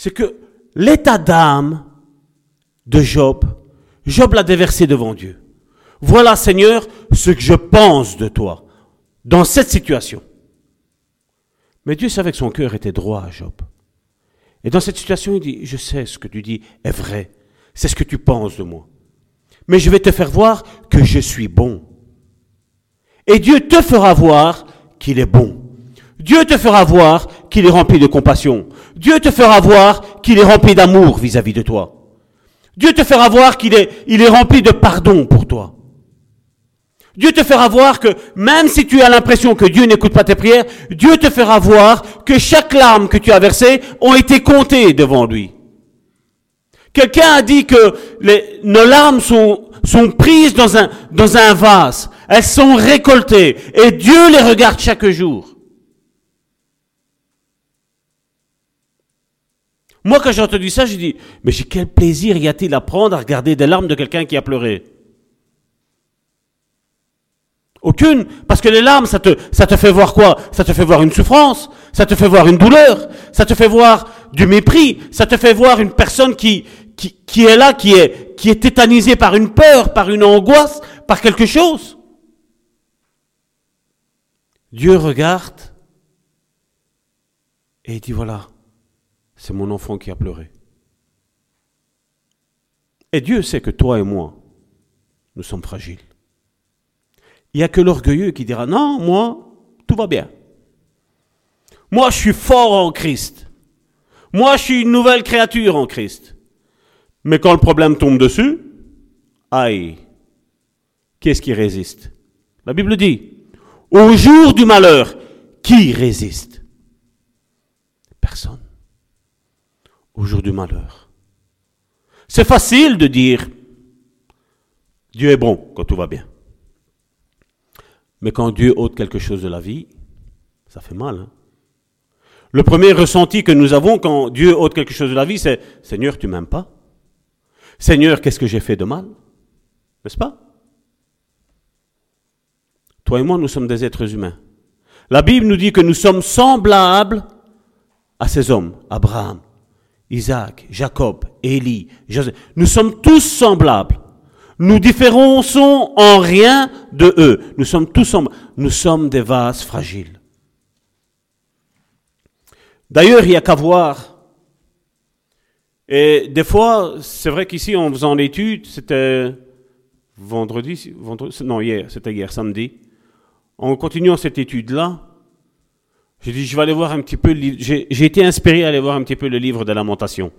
C'est que l'état d'âme de Job, Job l'a déversé devant Dieu. Voilà, Seigneur, ce que je pense de toi dans cette situation. Mais Dieu savait que son cœur était droit à Job. Et dans cette situation, il dit, je sais ce que tu dis est vrai. C'est ce que tu penses de moi. Mais je vais te faire voir que je suis bon. Et Dieu te fera voir qu'il est bon. Dieu te fera voir qu'il est rempli de compassion. Dieu te fera voir qu'il est rempli d'amour vis-à-vis de toi. Dieu te fera voir qu'il est, il est rempli de pardon pour toi. Dieu te fera voir que même si tu as l'impression que Dieu n'écoute pas tes prières, Dieu te fera voir que chaque larme que tu as versée ont été comptées devant lui. Quelqu'un a dit que nos larmes sont, sont prises dans un, dans un vase. Elles sont récoltées et Dieu les regarde chaque jour. Moi, quand j'ai entendu ça, j'ai dit, mais j'ai quel plaisir y a-t-il à prendre à regarder des larmes de quelqu'un qui a pleuré? Aucune. Parce que les larmes, ça te, ça te fait voir quoi? Ça te fait voir une souffrance, ça te fait voir une douleur, ça te fait voir du mépris, ça te fait voir une personne qui, qui, qui est là, qui est, qui est tétanisée par une peur, par une angoisse, par quelque chose. Dieu regarde et il dit voilà, c'est mon enfant qui a pleuré. Et Dieu sait que toi et moi, nous sommes fragiles. Il n'y a que l'orgueilleux qui dira non, moi, tout va bien. Moi, je suis fort en Christ. Moi, je suis une nouvelle créature en Christ. Mais quand le problème tombe dessus, aïe, qu'est-ce qui résiste? La Bible dit, au jour du malheur, qui résiste? Personne. Au jour du malheur. C'est facile de dire, Dieu est bon quand tout va bien. Mais quand Dieu ôte quelque chose de la vie, ça fait mal. Hein. le premier ressenti que nous avons quand Dieu ôte quelque chose de la vie, c'est Seigneur, tu m'aimes pas Seigneur, qu'est-ce que j'ai fait de mal? N'est-ce pas? Toi et moi, nous sommes des êtres humains. La Bible nous dit que nous sommes semblables à ces hommes, Abraham, Isaac, Jacob, Élie, Joseph. Nous sommes tous semblables. Nous différençons en rien de eux. Nous sommes tous en... Nous sommes des vases fragiles. D'ailleurs, il n'y a qu'à voir. Et des fois, c'est vrai qu'ici, en faisant l'étude, c'était vendredi, vendredi, non, hier, c'était hier, samedi. En continuant cette étude-là, j'ai dit, je vais aller voir un petit peu, j'ai été inspiré à aller voir un petit peu le livre de Lamentation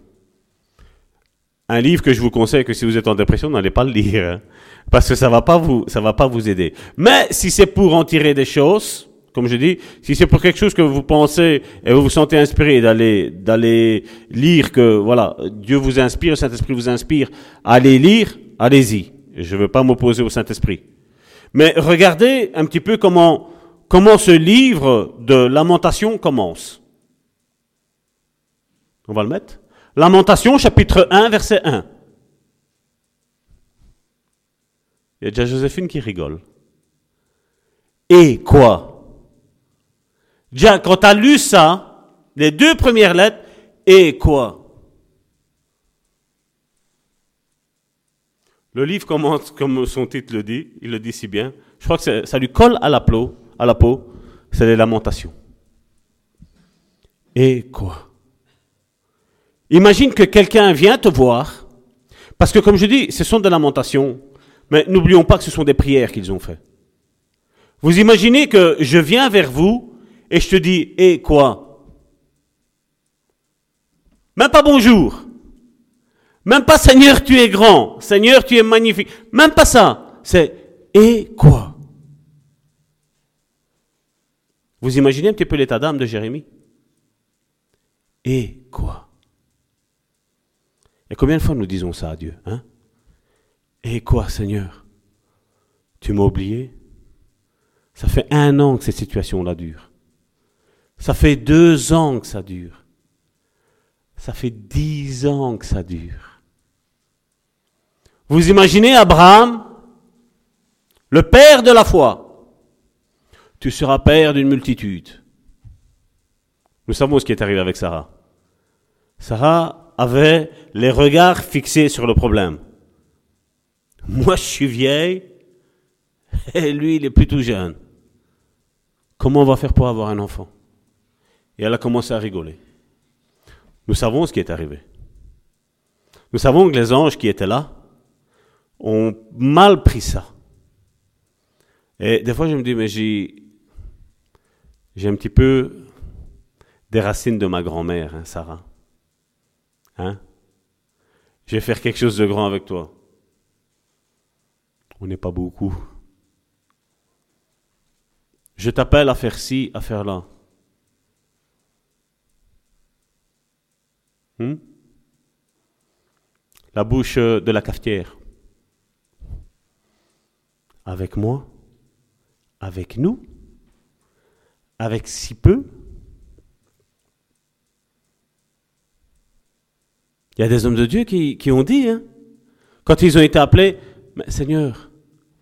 un livre que je vous conseille que si vous êtes en dépression, n'allez pas le lire, hein, parce que ça va pas vous, ça va pas vous aider. Mais si c'est pour en tirer des choses, comme je dis, si c'est pour quelque chose que vous pensez et vous vous sentez inspiré d'aller, d'aller lire que, voilà, Dieu vous inspire, le Saint-Esprit vous inspire, allez lire, allez-y. Je ne veux pas m'opposer au Saint-Esprit. Mais regardez un petit peu comment, comment ce livre de lamentation commence? On va le mettre. Lamentation, chapitre 1, verset 1. Il y a déjà Joséphine qui rigole. Et quoi? Déjà, quand tu as lu ça, les deux premières lettres, et quoi? Le livre commence comme son titre le dit, il le dit si bien. Je crois que ça lui colle à la peau, à la peau, c'est les lamentations. Et quoi? Imagine que quelqu'un vient te voir, parce que comme je dis, ce sont des lamentations, mais n'oublions pas que ce sont des prières qu'ils ont fait. Vous imaginez que je viens vers vous et je te dis, et quoi? Même pas bonjour. Même pas Seigneur, tu es grand. Seigneur, tu es magnifique. Même pas ça. C'est et quoi? Vous imaginez un petit peu l'état d'âme de Jérémie? Et quoi? Et combien de fois nous disons ça à Dieu hein? Et quoi, Seigneur? Tu m'as oublié? Ça fait un an que cette situation-là dure. Ça fait deux ans que ça dure. Ça fait dix ans que ça dure. Vous imaginez Abraham, le père de la foi. Tu seras père d'une multitude. Nous savons ce qui est arrivé avec Sarah. Sarah avait les regards fixés sur le problème. Moi, je suis vieille et lui, il est plutôt jeune. Comment on va faire pour avoir un enfant? Et elle a commencé à rigoler. Nous savons ce qui est arrivé. Nous savons que les anges qui étaient là ont mal pris ça. Et des fois, je me dis, mais j'ai, j'ai un petit peu des racines de ma grand-mère, hein, Sarah. Hein? Je vais faire quelque chose de grand avec toi. On n'est pas beaucoup. Je t'appelle à faire ci, à faire là. Hmm? La bouche de la cafetière. Avec moi? Avec nous? Avec si peu Il y a des hommes de Dieu qui, ont dit, hein, quand ils ont été appelés, Seigneur,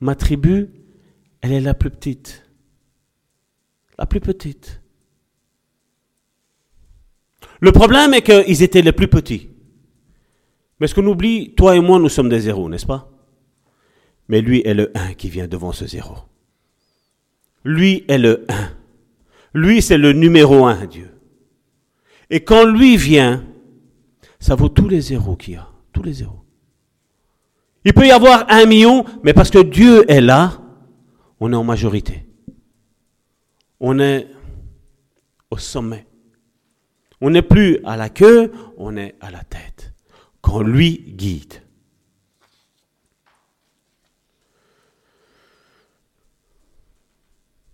ma tribu, elle est la plus petite. La plus petite. Le problème est qu'ils étaient les plus petits. Mais ce qu'on oublie, toi et moi, nous sommes des zéros, n'est-ce pas? Mais lui est le 1 qui vient devant ce zéro. Lui est le 1. Lui, c'est le numéro 1, Dieu. Et quand lui vient, ça vaut tous les zéros qu'il y a. Tous les zéros. Il peut y avoir un million, mais parce que Dieu est là, on est en majorité. On est au sommet. On n'est plus à la queue, on est à la tête. Quand lui guide.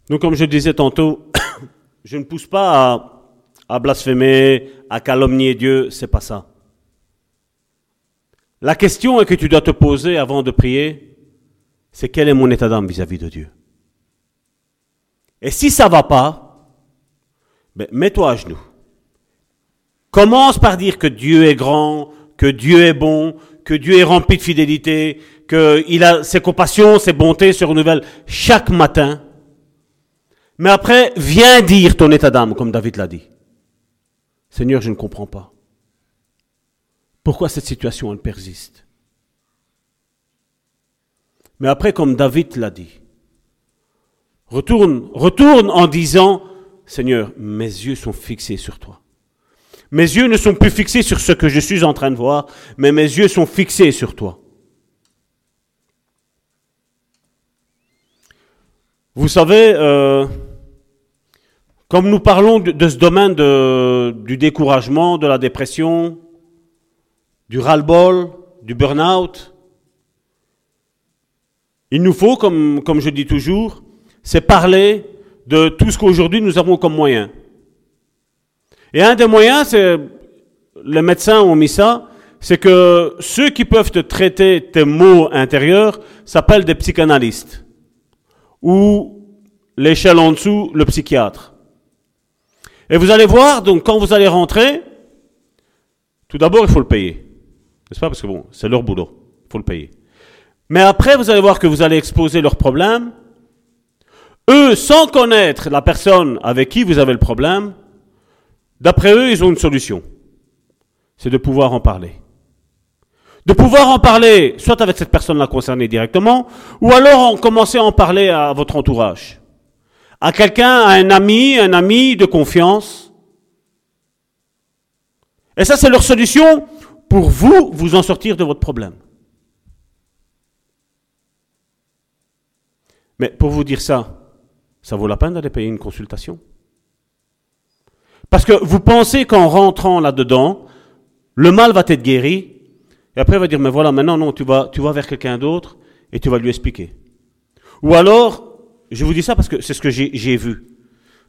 Donc comme je disais tantôt, [coughs] je ne pousse pas à, à blasphémer, à calomnier Dieu, c'est pas ça. La question que tu dois te poser avant de prier, c'est quel est mon état d'âme vis-à-vis de Dieu? Et si ça va pas, ben, mets-toi à genoux. Commence par dire que Dieu est grand, que Dieu est bon, que Dieu est rempli de fidélité, que il a ses compassions, ses bontés se renouvellent chaque matin. Mais après, viens dire ton état d'âme, comme David l'a dit. Seigneur, je ne comprends pas. Pourquoi cette situation, elle persiste? Mais après, comme David l'a dit, retourne, retourne en disant, Seigneur, mes yeux sont fixés sur toi. Mes yeux ne sont plus fixés sur ce que je suis en train de voir, mais mes yeux sont fixés sur toi. Vous savez, euh, comme nous parlons de, ce domaine du découragement, de la dépression, du ras-le-bol, du burn-out. Il nous faut, comme, je dis toujours, c'est parler de tout ce qu'aujourd'hui nous avons comme moyen. Et un des moyens, c'est, les médecins ont mis ça, c'est que ceux qui peuvent te traiter tes maux intérieurs s'appellent des psychanalystes. Ou l'échelle en dessous, le psychiatre. Et vous allez voir, donc quand vous allez rentrer, tout d'abord il faut le payer. N'est-ce pas? Parce que bon, c'est leur boulot, il faut le payer. Mais après, vous allez voir que vous allez exposer leurs problèmes. Eux, sans connaître la personne avec qui vous avez le problème, d'après eux, ils ont une solution. C'est de pouvoir en parler. De pouvoir en parler, soit avec cette personne-là concernée directement, ou alors en commencer à en parler à votre entourage. À quelqu'un, à un ami, un ami de confiance. Et ça, c'est leur solution pour vous, vous en sortir de votre problème. Mais pour vous dire ça, ça vaut la peine d'aller payer une consultation. Parce que vous pensez qu'en rentrant là-dedans, le mal va être guéri, et après il va dire, mais voilà, maintenant non, tu vas, tu vas vers quelqu'un d'autre et tu vas lui expliquer. Ou alors, je vous dis ça parce que c'est ce que j'ai vu.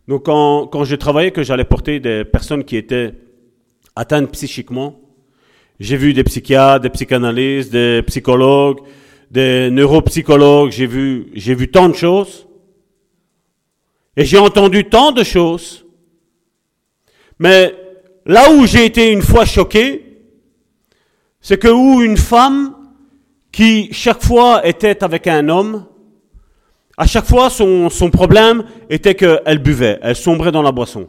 Donc quand, quand je travaillais, que j'allais porter des personnes qui étaient atteintes psychiquement, j'ai vu des psychiatres, des psychanalystes, des psychologues, des neuropsychologues, j'ai vu, j'ai vu tant de choses. Et j'ai entendu tant de choses. Mais là où j'ai été une fois choqué, c'est que où une femme qui chaque fois était avec un homme, à chaque fois son, son problème était qu'elle buvait, elle sombrait dans la boisson.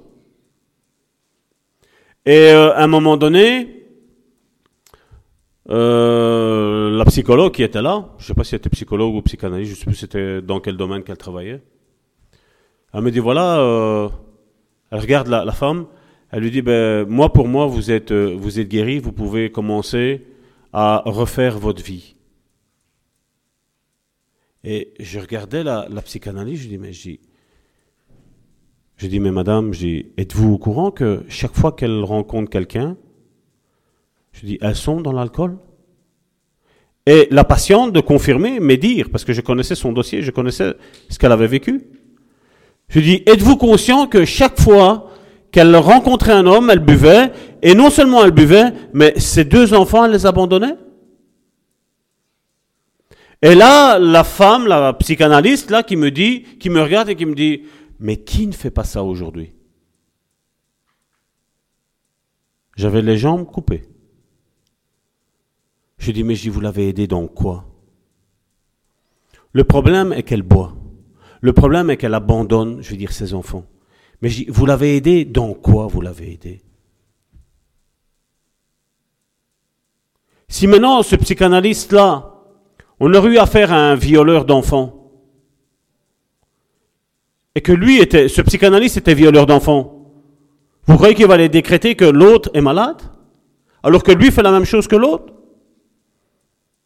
Et euh, à un moment donné, euh, la psychologue qui était là, je ne sais pas si elle était psychologue ou psychanalyste, je ne sais plus c'était dans quel domaine qu'elle travaillait. Elle me dit voilà, euh, elle regarde la, femme, elle lui dit ben moi pour moi vous êtes euh, vous êtes guéri, vous pouvez commencer à refaire votre vie. Et je regardais la, la psychanalyse, je dis mais je dis je dis mais madame, êtes-vous au courant que chaque fois qu'elle rencontre quelqu'un je dis, elles sont dans l'alcool? Et la patiente de confirmer, mais dire, parce que je connaissais son dossier, je connaissais ce qu'elle avait vécu. Je dis, êtes-vous conscient que chaque fois qu'elle rencontrait un homme, elle buvait, et non seulement elle buvait, mais ses deux enfants, elle les abandonnait? Et là, la femme, la psychanalyste, là, qui me dit, qui me regarde et qui me dit, mais qui ne fait pas ça aujourd'hui? J'avais les jambes coupées. Je dis, mais je vous l'avez aidé dans quoi? Le problème est qu'elle boit. Le problème est qu'elle abandonne, je veux dire, ses enfants. Mais je dis, vous l'avez aidé dans quoi vous l'avez aidé Si maintenant, ce psychanalyste-là, on aurait eu affaire à un violeur d'enfants, et que lui était, ce psychanalyste était violeur d'enfants, vous croyez qu'il va aller décréter que l'autre est malade? Alors que lui fait la même chose que l'autre?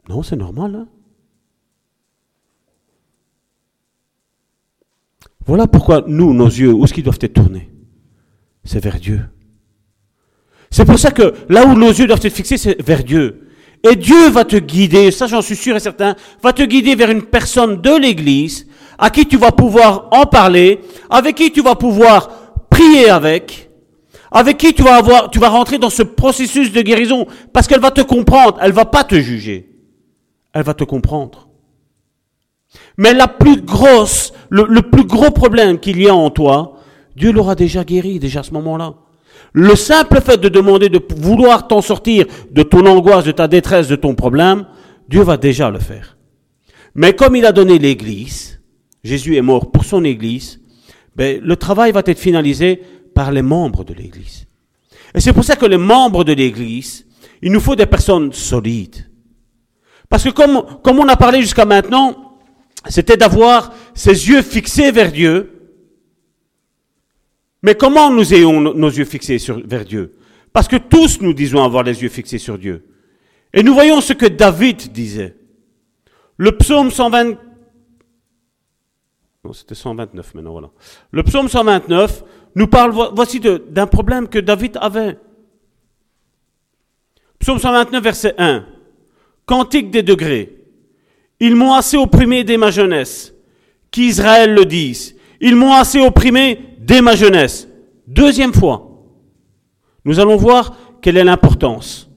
Non, c'est normal. Hein. voilà pourquoi nous, nos yeux, où est-ce qu'ils doivent être tournés? C'est vers Dieu. C'est pour ça que là où nos yeux doivent être fixés, c'est vers Dieu. Et Dieu va te guider, ça j'en suis sûr et certain, va te guider vers une personne de l'Église à qui tu vas pouvoir en parler, avec qui tu vas pouvoir prier avec, avec qui tu vas avoir, tu vas rentrer dans ce processus de guérison, parce qu'elle va te comprendre, elle va pas te juger elle va te comprendre. Mais la plus grosse, le, plus gros problème qu'il y a en toi, Dieu l'aura déjà guéri, déjà à ce moment-là. Le simple fait de demander de vouloir t'en sortir de ton angoisse, de ta détresse, de ton problème, Dieu va déjà le faire. Mais comme il a donné l'Église, Jésus est mort pour son Église, ben, le travail va être finalisé par les membres de l'Église. Et c'est pour ça que les membres de l'Église, il nous faut des personnes solides, parce que comme, comme on a parlé jusqu'à maintenant, c'était d'avoir ses yeux fixés vers Dieu. Mais comment nous ayons nos yeux fixés vers Dieu? Parce que tous nous disons avoir les yeux fixés sur Dieu. Et nous voyons ce que David disait. Le psaume 120... Non, c'était 129 maintenant, voilà. Le psaume 129 nous parle, voici d'un problème que David avait. Psaume 129, verset 1. Cantique des degrés. Ils m'ont assez opprimé dès ma jeunesse. Qu'Israël le dise. Ils m'ont assez opprimé dès ma jeunesse. Deuxième fois. Nous allons voir quelle est l'importance.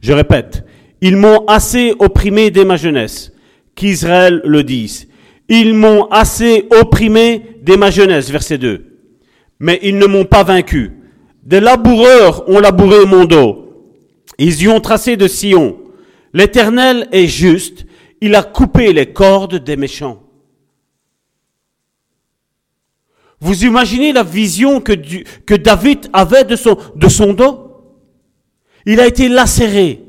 Je répète, ils m'ont assez opprimé dès ma jeunesse. Qu'Israël le dise. Ils m'ont assez opprimé dès ma jeunesse, verset 2. Mais ils ne m'ont pas vaincu. Des laboureurs ont labouré mon dos. Ils y ont tracé de Sion. L'Éternel est juste. Il a coupé les cordes des méchants. Vous imaginez la vision que, David avait de son, dos? Il a été lacéré.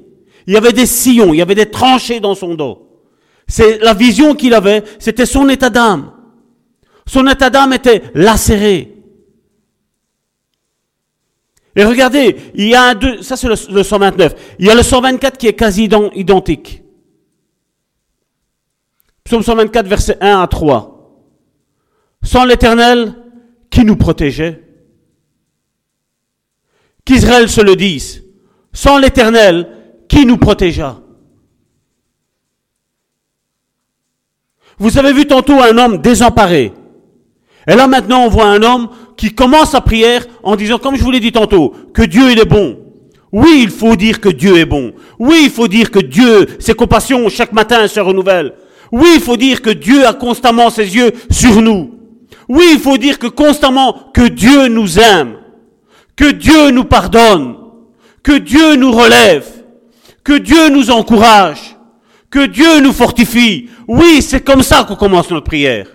Il y avait des sillons, il y avait des tranchées dans son dos. C'est la vision qu'il avait, c'était son état d'âme. Son état d'âme était lacéré. Et regardez, il y a un deux, ça c'est le, 129. Il y a le 124 qui est quasi identique. Psaume 124, verset 1 à 3. Sans l'Éternel, qui nous protégeait Qu'Israël se le dise. Sans l'Éternel, qui nous protégea Vous avez vu tantôt un homme désemparé. Et là maintenant on voit un homme qui commence sa prière en disant, comme je vous l'ai dit tantôt, que Dieu il est bon. Oui, il faut dire que Dieu est bon. Oui, il faut dire que Dieu, ses compassions chaque matin se renouvellent. Oui, il faut dire que Dieu a constamment ses yeux sur nous. Oui, il faut dire que constamment que Dieu nous aime, que Dieu nous pardonne, que Dieu nous relève, que Dieu nous encourage, que Dieu nous fortifie. Oui, c'est comme ça qu'on commence notre prière.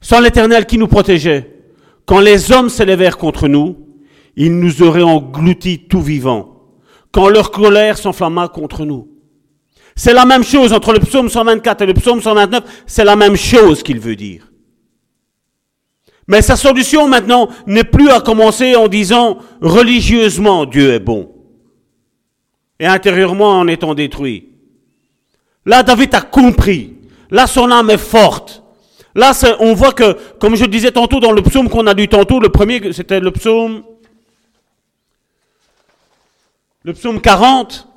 Sans l'Éternel qui nous protégeait, quand les hommes s'élevèrent contre nous, ils nous auraient engloutis tout vivants, quand leur colère s'enflamma contre nous. C'est la même chose entre le psaume 124 et le psaume 129, c'est la même chose qu'il veut dire. Mais sa solution maintenant n'est plus à commencer en disant religieusement Dieu est bon et intérieurement en étant détruit. Là, David a compris. Là, son âme est forte. Là, on voit que, comme je disais tantôt dans le psaume qu'on a lu tantôt, le premier, c'était le psaume, le psaume 40,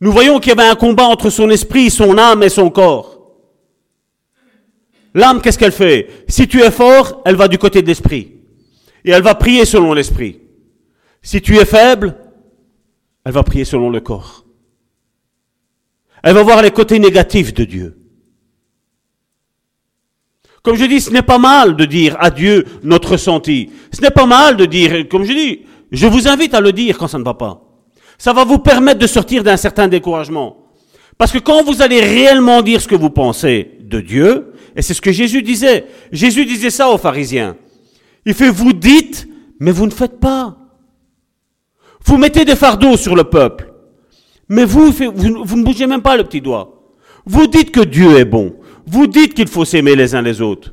nous voyons qu'il y avait un combat entre son esprit, son âme et son corps. L'âme, qu'est-ce qu'elle fait? Si tu es fort, elle va du côté de l'esprit. Et elle va prier selon l'esprit. Si tu es faible, elle va prier selon le corps. Elle va voir les côtés négatifs de Dieu. Comme je dis, ce n'est pas mal de dire à Dieu notre ressenti. Ce n'est pas mal de dire, comme je dis, je vous invite à le dire quand ça ne va pas. Ça va vous permettre de sortir d'un certain découragement. Parce que quand vous allez réellement dire ce que vous pensez de Dieu, et c'est ce que Jésus disait, Jésus disait ça aux pharisiens. Il fait, vous dites, mais vous ne faites pas. Vous mettez des fardeaux sur le peuple, mais vous, vous, ne bougez même pas le petit doigt. Vous dites que Dieu est bon. Vous dites qu'il faut s'aimer les uns les autres.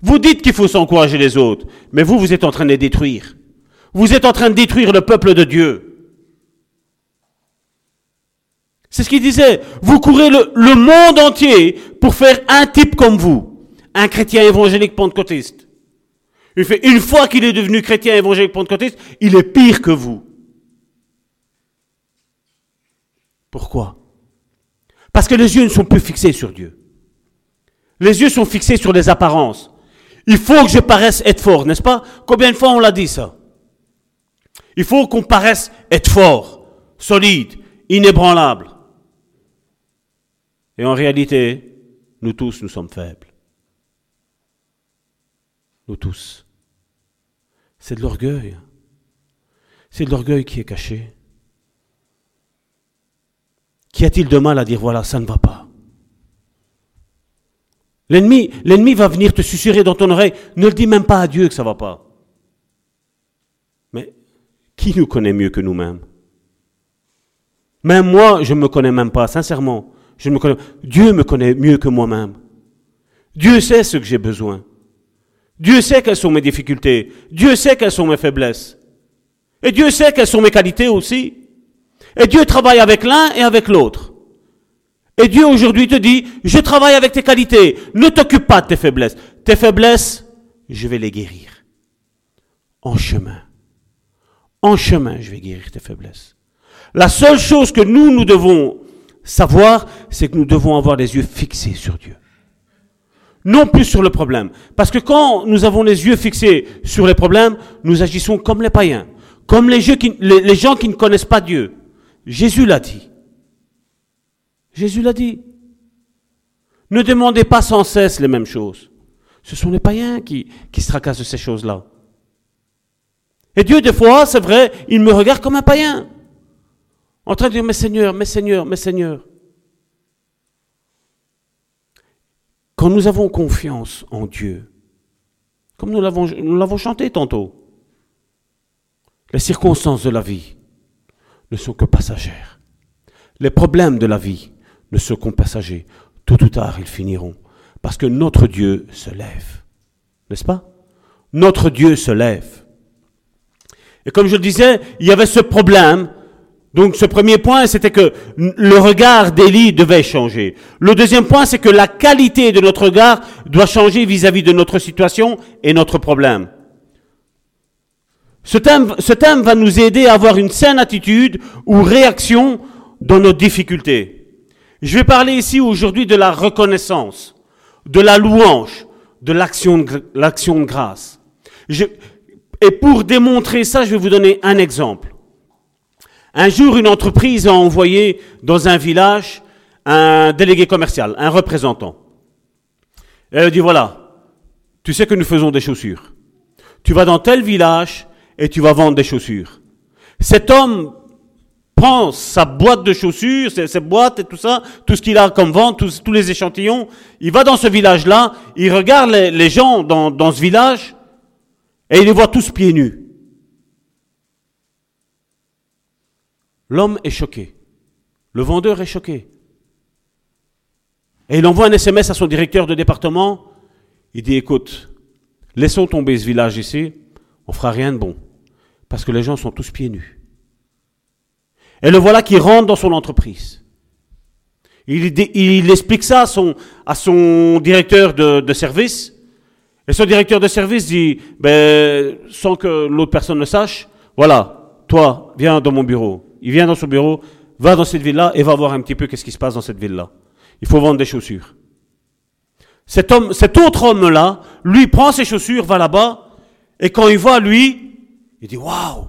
Vous dites qu'il faut s'encourager les autres. Mais vous, vous êtes en train de les détruire. Vous êtes en train de détruire le peuple de Dieu. C'est ce qu'il disait. Vous courez le, monde entier pour faire un type comme vous. Un chrétien évangélique pentecôtiste. Une fois qu'il est devenu chrétien évangélique pentecôtiste, il est pire que vous. Pourquoi? Parce que les yeux ne sont plus fixés sur Dieu. Les yeux sont fixés sur les apparences. Il faut que je paraisse être fort, n'est-ce pas? Combien de fois on l'a dit ça? Il faut qu'on paraisse être fort, solide, inébranlable. Et en réalité, nous tous, nous sommes faibles. Nous tous. C'est de l'orgueil. C'est de l'orgueil qui est caché. Qu'y a-t-il de mal à dire voilà, ça ne va pas? L'ennemi, l'ennemi va venir te susurrer dans ton oreille. Ne le dis même pas à Dieu que ça ne va pas. Mais qui nous connaît mieux que nous-mêmes? Même moi, je ne me connais même pas, sincèrement. Me connais. Dieu me connaît mieux que moi-même. Dieu sait ce que j'ai besoin. Dieu sait quelles sont mes difficultés. Dieu sait quelles sont mes faiblesses. Et Dieu sait quelles sont mes qualités aussi. Et Dieu travaille avec l'un et avec l'autre. Et Dieu aujourd'hui te dit, je travaille avec tes qualités. Ne t'occupe pas de tes faiblesses. Tes faiblesses, je vais les guérir. En chemin. En chemin, je vais guérir tes faiblesses. La seule chose que nous, nous devons savoir, c'est que nous devons avoir les yeux fixés sur Dieu. Non plus sur le problème. Parce que quand nous avons les yeux fixés sur les problèmes, nous agissons comme les païens, comme les, gens qui ne connaissent pas Dieu. Jésus l'a dit. Jésus l'a dit. Ne demandez pas sans cesse les mêmes choses. Ce sont les païens qui, qui se tracassent de ces choses-là. Et Dieu, des fois, c'est vrai, il me regarde comme un païen. En train de dire, mais Seigneur, mais Seigneur, mais. Quand nous avons confiance en Dieu, comme nous l'avons, nous l'avons chanté tantôt, les circonstances de la vie ne sont que passagères. Les problèmes de la vie ne sont que passagers. Tôt ou tard, ils finiront. Parce que notre Dieu se lève. N'est-ce pas? Notre Dieu se lève. Et comme je le disais, il y avait ce problème. Donc ce premier point, c'était que le regard d'Élie devait changer. Le deuxième point, c'est que la qualité de notre regard doit changer vis-à-vis de notre situation et notre problème. Ce thème, va nous aider à avoir une saine attitude ou réaction dans nos difficultés. Je vais parler ici aujourd'hui de la reconnaissance, de la louange, de l'action de, grâce. Et pour démontrer ça, je vais vous donner un exemple. Un jour, une entreprise a envoyé dans un village un délégué commercial, un représentant. Elle a dit, voilà, tu sais que nous faisons des chaussures. Tu vas dans tel village et tu vas vendre des chaussures. Cet homme prend sa boîte de chaussures, ses, boîtes et tout ça, tout ce qu'il a comme vente, tous, les échantillons, il va dans ce village-là, il regarde les, gens dans, dans ce village, et il les voit tous pieds nus. L'homme est choqué. Le vendeur est choqué. Et il envoie un SMS à son directeur de département. Il dit, écoute, laissons tomber ce village ici, on fera rien de bon. Parce que les gens sont tous pieds nus. Et le voilà qui rentre dans son entreprise. Il, explique ça à son, directeur de, service. Et son directeur de service dit, ben, sans que l'autre personne ne sache, voilà, toi, viens dans mon bureau. Il vient dans son bureau, va dans cette ville-là et va voir un petit peu qu'est-ce qui se passe dans cette ville-là. Il faut vendre des chaussures. Cet homme, cet autre homme-là, lui prend ses chaussures, va là-bas, et quand il voit lui, il dit, waouh!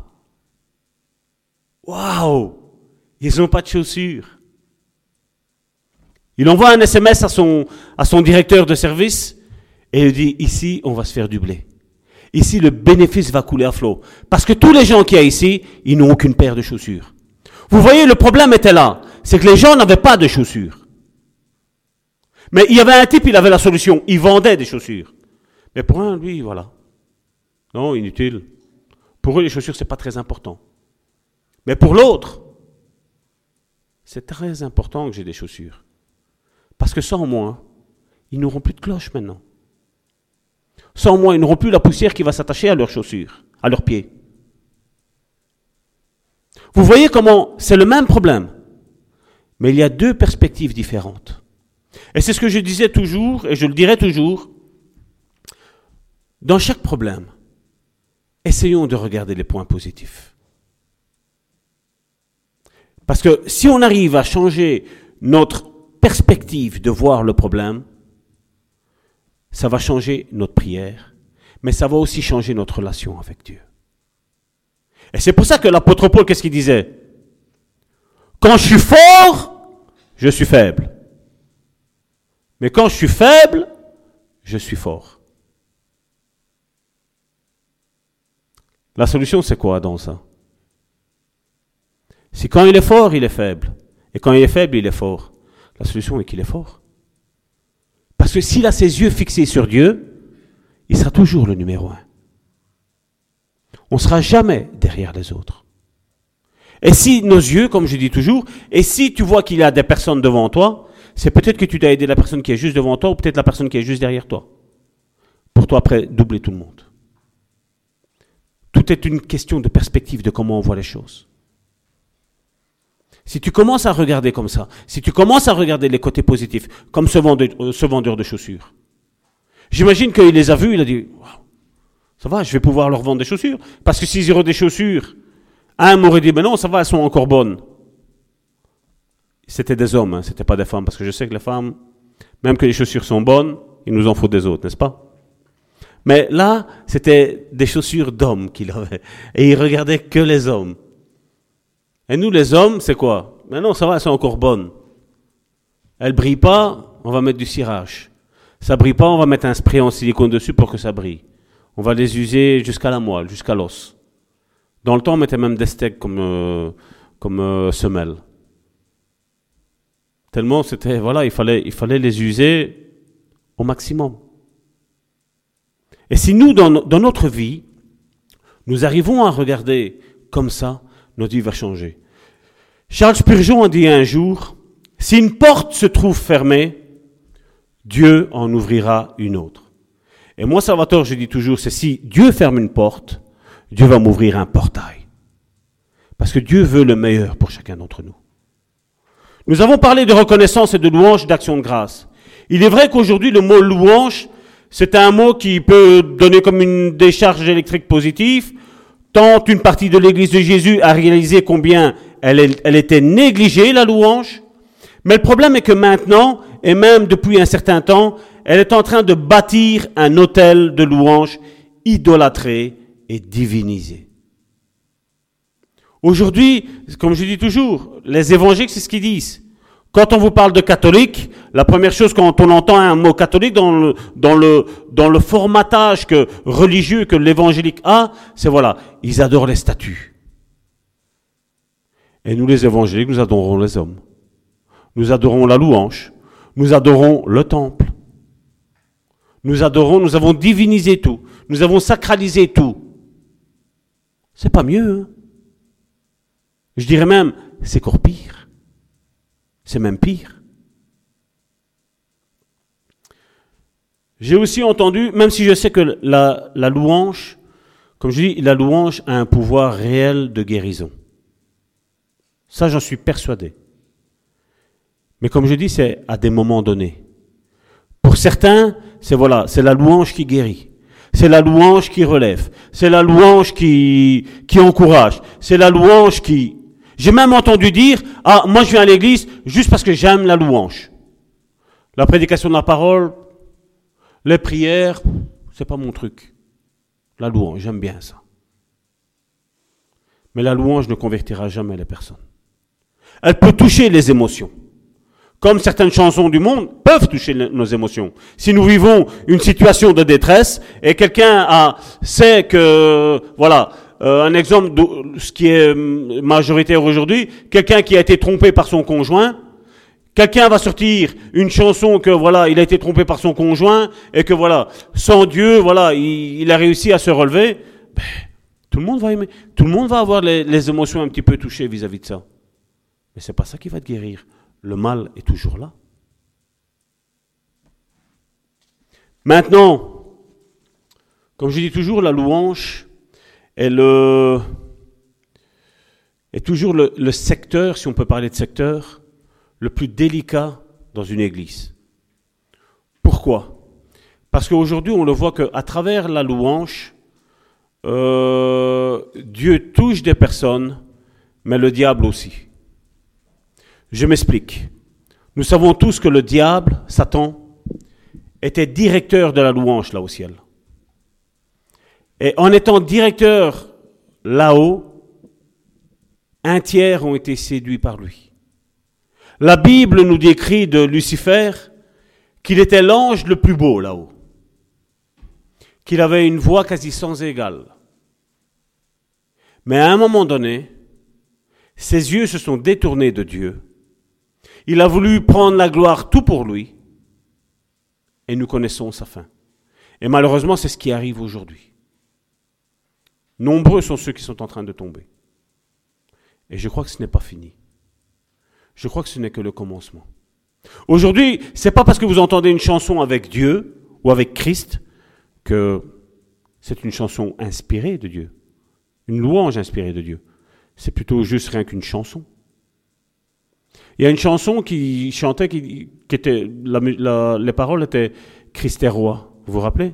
Waouh! Ils n'ont pas de chaussures. Il envoie un SMS à son, à son directeur de service et il dit, ici, on va se faire du blé. Ici, le bénéfice va couler à flot. Parce que tous les gens qui y a ici, ils n'ont aucune paire de chaussures. Vous voyez, le problème était là. C'est que les gens n'avaient pas de chaussures. Mais il y avait un type, il avait la solution. Il vendait des chaussures. Mais pour un, lui, voilà. Non, inutile. Pour eux, les chaussures, c'est pas très important. Mais pour l'autre, c'est très important que j'ai des chaussures. Parce que sans moi, ils n'auront plus de cloche maintenant. Sans moi, ils n'auront plus la poussière qui va s'attacher à leurs chaussures, à leurs pieds. Vous voyez comment c'est le même problème, mais il y a deux perspectives différentes. Et c'est ce que je disais toujours, et je le dirai toujours, dans chaque problème, essayons de regarder les points positifs. Parce que si on arrive à changer notre perspective de voir le problème, ça va changer notre prière, mais ça va aussi changer notre relation avec Dieu. Et c'est pour ça que l'apôtre Paul, qu'est-ce qu'il disait? Quand je suis fort, je suis faible. Mais quand je suis faible, je suis fort. La solution, c'est quoi dans ça? Si quand il est fort, il est faible, et quand il est faible, il est fort, la solution est qu'il est fort. Parce que s'il a ses yeux fixés sur Dieu, il sera toujours le numéro un. On sera jamais derrière les autres. Et si nos yeux, comme je dis toujours, et si tu vois qu'il y a des personnes devant toi, c'est peut-être que tu dois aider la personne qui est juste devant toi ou peut-être la personne qui est juste derrière toi. Pour toi, après, doubler tout le monde. Tout est une question de perspective, de comment on voit les choses. Si tu commences à regarder comme ça, si tu commences à regarder les côtés positifs, comme ce vendeur, euh, ce vendeur de chaussures, j'imagine qu'il les a vus, il a dit, ça va, je vais pouvoir leur vendre des chaussures. Parce que s'ils auront des chaussures Un m'aurait dit, mais non, ça va, elles sont encore bonnes. C'était des hommes, hein, c'était pas des femmes, parce que je sais que les femmes, même que les chaussures sont bonnes, il nous en faut des autres, n'est-ce pas? Mais là, c'était des chaussures d'hommes qu'il avait. Et il regardait que les hommes. Et nous, les hommes, c'est quoi? Mais non, ça va, elles sont encore bonnes. Elles brillent pas, on va mettre du cirage. Ça brille pas, on va mettre un spray en silicone dessus pour que ça brille. On va les user jusqu'à la moelle, jusqu'à l'os. Dans le temps, on mettait même des steaks comme, euh, euh, semelle. Tellement c'était, voilà, il fallait, il fallait les user au maximum. Et si nous, dans, dans notre vie, nous arrivons à regarder comme ça, notre vie va changer. Charles Spurgeon a dit un jour, si une porte se trouve fermée, Dieu en ouvrira une autre. Et moi, Salvatore, je dis toujours, c'est si Dieu ferme une porte, Dieu va m'ouvrir un portail. Parce que Dieu veut le meilleur pour chacun d'entre nous. Nous avons parlé de reconnaissance et de louange, d'action de grâce. Il est vrai qu'aujourd'hui, le mot louange, c'est un mot qui peut donner comme une décharge électrique positive, tant une partie de l'Église de Jésus a réalisé combien elle, elle était négligée, la louange. Mais le problème est que maintenant, et même depuis un certain temps, elle est en train de bâtir un hôtel de louange idolâtré et divinisé. Aujourd'hui, comme je dis toujours, les évangéliques, c'est ce qu'ils disent. Quand on vous parle de catholique, la première chose quand on entend un mot catholique dans le, formatage religieux que l'évangélique a, c'est voilà, ils adorent les statues. Et nous les évangéliques, nous adorons les hommes. Nous adorons la louange. Nous adorons le temple. Nous adorons, nous avons divinisé tout. Nous avons sacralisé tout. C'est pas mieux. Hein Je dirais même, c'est encore pire. C'est même pire. J'ai aussi entendu, même si je sais que la, la louange, comme je dis, la louange a un pouvoir réel de guérison. Ça, j'en suis persuadé. Mais comme je dis, c'est à des moments donnés. Pour certains, c'est voilà, c'est la louange qui guérit. C'est la louange qui relève. C'est la louange qui, encourage. C'est la louange qui... J'ai même entendu dire, ah, moi je viens à l'église juste parce que j'aime la louange. La prédication de la parole, les prières, c'est pas mon truc. La louange, j'aime bien ça. Mais la louange ne convertira jamais les personnes. Elle peut toucher les émotions comme certaines chansons du monde, peuvent toucher nos émotions. Si nous vivons une situation de détresse et quelqu'un a, sait que, voilà, euh, un exemple de ce qui est euh, majoritaire aujourd'hui, quelqu'un qui a été trompé par son conjoint, quelqu'un va sortir une chanson que voilà, il a été trompé par son conjoint et que voilà, sans Dieu, voilà, il, a réussi à se relever. Ben, tout le monde va aimer, tout le monde va avoir les, émotions un petit peu touchées vis-à-vis -vis de ça. Mais c'est pas ça qui va te guérir le mal est toujours là. Maintenant, comme je dis toujours, la louange est, toujours le, le, secteur, si on peut parler de secteur, le plus délicat dans une église. Pourquoi? Parce qu'aujourd'hui, on le voit qu'à travers la louange, euh, Dieu touche des personnes, mais le diable aussi. Je m'explique. Nous savons tous que le diable, Satan, était directeur de la louange là au ciel. Et en étant directeur là-haut, un tiers ont été séduits par lui. La Bible nous décrit de Lucifer qu'il était l'ange le plus beau là-haut, qu'il avait une voix quasi sans égale. Mais à un moment donné, ses yeux se sont détournés de Dieu il a voulu prendre la gloire tout pour lui. Et nous connaissons sa fin. Et malheureusement, c'est ce qui arrive aujourd'hui. Nombreux sont ceux qui sont en train de tomber. Et je crois que ce n'est pas fini. Je crois que ce n'est que le commencement. Aujourd'hui, c'est pas parce que vous entendez une chanson avec Dieu ou avec Christ que c'est une chanson inspirée de Dieu. Une louange inspirée de Dieu. C'est plutôt juste rien qu'une chanson. Il y a une chanson qui chantait, qui, était, les paroles étaient Christ est roi. Vous vous rappelez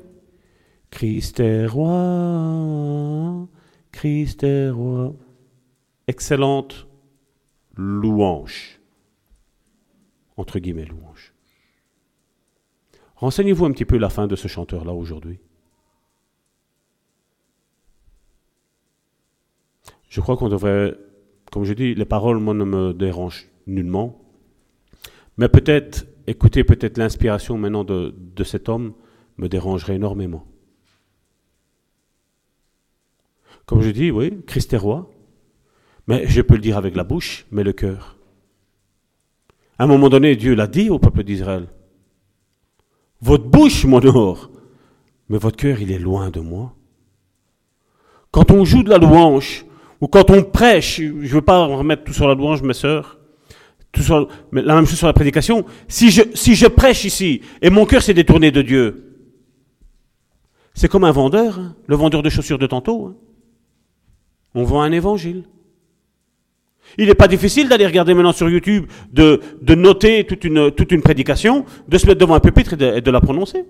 Christ est roi, Christ est roi. excellente louange. Entre guillemets, louange. Renseignez-vous un petit peu la fin de ce chanteur-là aujourd'hui. Je crois qu'on devrait, comme je dis, les paroles, moi, ne me dérangent nullement. Mais peut-être, écouter peut-être l'inspiration maintenant de, cet homme me dérangerait énormément. Comme je dis, oui, Christ est roi. Mais je peux le dire avec la bouche, mais le cœur. À un moment donné, Dieu l'a dit au peuple d'Israël. Votre bouche m'honore, mais votre cœur, il est loin de moi. Quand on joue de la louange, ou quand on prêche, je ne veux pas remettre tout sur la louange, mes sœurs, tout la même chose sur la prédication. Si je, prêche ici, et mon cœur s'est détourné de Dieu, c'est comme un vendeur, hein, le vendeur de chaussures de tantôt. Hein. On vend un évangile. Il n'est pas difficile d'aller regarder maintenant sur YouTube, de, noter toute une, prédication, de se mettre devant un pupitre et de, la prononcer.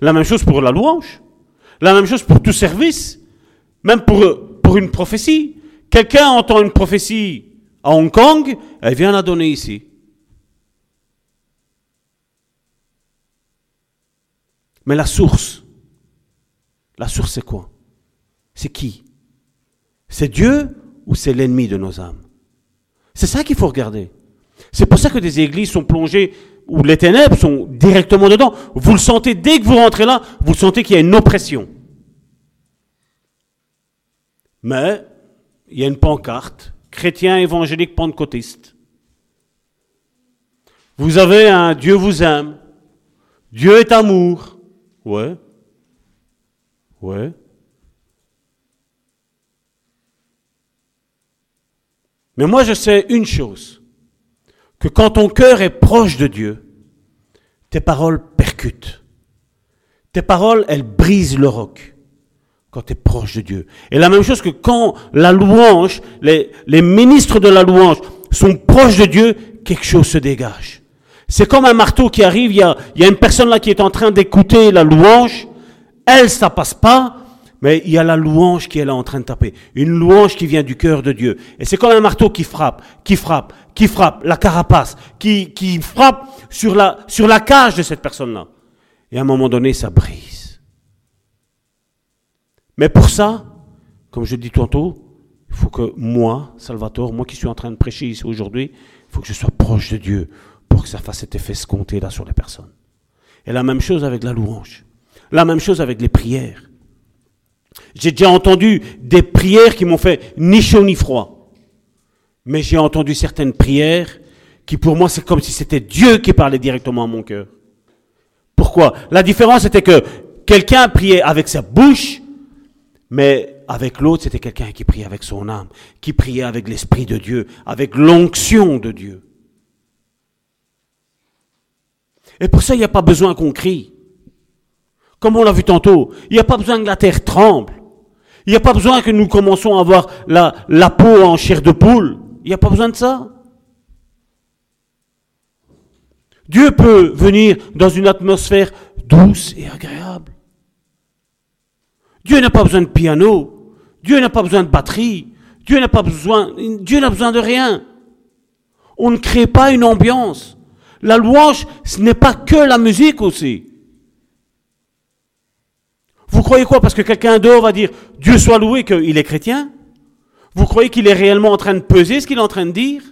La même chose pour la louange. La même chose pour tout service. Même pour une prophétie. Quelqu'un entend une prophétie à Hong Kong, elle vient la donner ici. Mais la source, la source c'est quoi? C'est qui? C'est Dieu ou c'est l'ennemi de nos âmes? C'est ça qu'il faut regarder. C'est pour ça que des églises sont plongées où les ténèbres sont directement dedans. Vous le sentez dès que vous rentrez là, vous sentez qu'il y a une oppression. Mais il y a une pancarte, chrétien évangélique pentecôtiste. Vous avez un Dieu vous aime, Dieu est amour. Ouais. Ouais. Mais moi je sais une chose, que quand ton cœur est proche de Dieu, tes paroles percutent. Tes paroles, elles brisent le roc quand tu es proche de Dieu. Et la même chose que quand la louange, les, ministres de la louange sont proches de Dieu, quelque chose se dégage. C'est comme un marteau qui arrive, il y a, une personne là qui est en train d'écouter la louange, elle, ça passe pas, mais il y a la louange qui est là en train de taper. Une louange qui vient du cœur de Dieu. Et c'est comme un marteau qui frappe, qui frappe, qui frappe, la carapace, qui, qui frappe sur la, sur la cage de cette personne-là. Et à un moment donné, ça brise. Mais pour ça, comme je dis tantôt, il faut que moi, Salvatore, moi qui suis en train de prêcher ici aujourd'hui, il faut que je sois proche de Dieu pour que ça fasse cet effet escompté là sur les personnes. Et la même chose avec la louange. La même chose avec les prières. J'ai déjà entendu des prières qui m'ont fait ni chaud ni froid. Mais j'ai entendu certaines prières qui pour moi c'est comme si c'était Dieu qui parlait directement à mon cœur. Pourquoi? La différence était que quelqu'un priait avec sa bouche, mais avec l'autre c'était quelqu'un qui priait avec son âme, qui priait avec l'Esprit de Dieu, avec l'onction de Dieu. Et pour ça, il n'y a pas besoin qu'on crie. Comme on l'a vu tantôt, il n'y a pas besoin que la terre tremble. Il n'y a pas besoin que nous commençons à avoir la, la peau en chair de poule. Il n'y a pas besoin de ça. Dieu peut venir dans une atmosphère douce et agréable. Dieu n'a pas besoin de piano. Dieu n'a pas besoin de batterie. Dieu n'a pas besoin, de rien. On ne crée pas une ambiance. La louange, ce n'est pas que la musique aussi. Vous croyez quoi? Parce que quelqu'un dehors va dire Dieu soit loué qu'il est chrétien Vous croyez qu'il est réellement en train de peser ce qu'il est en train de dire?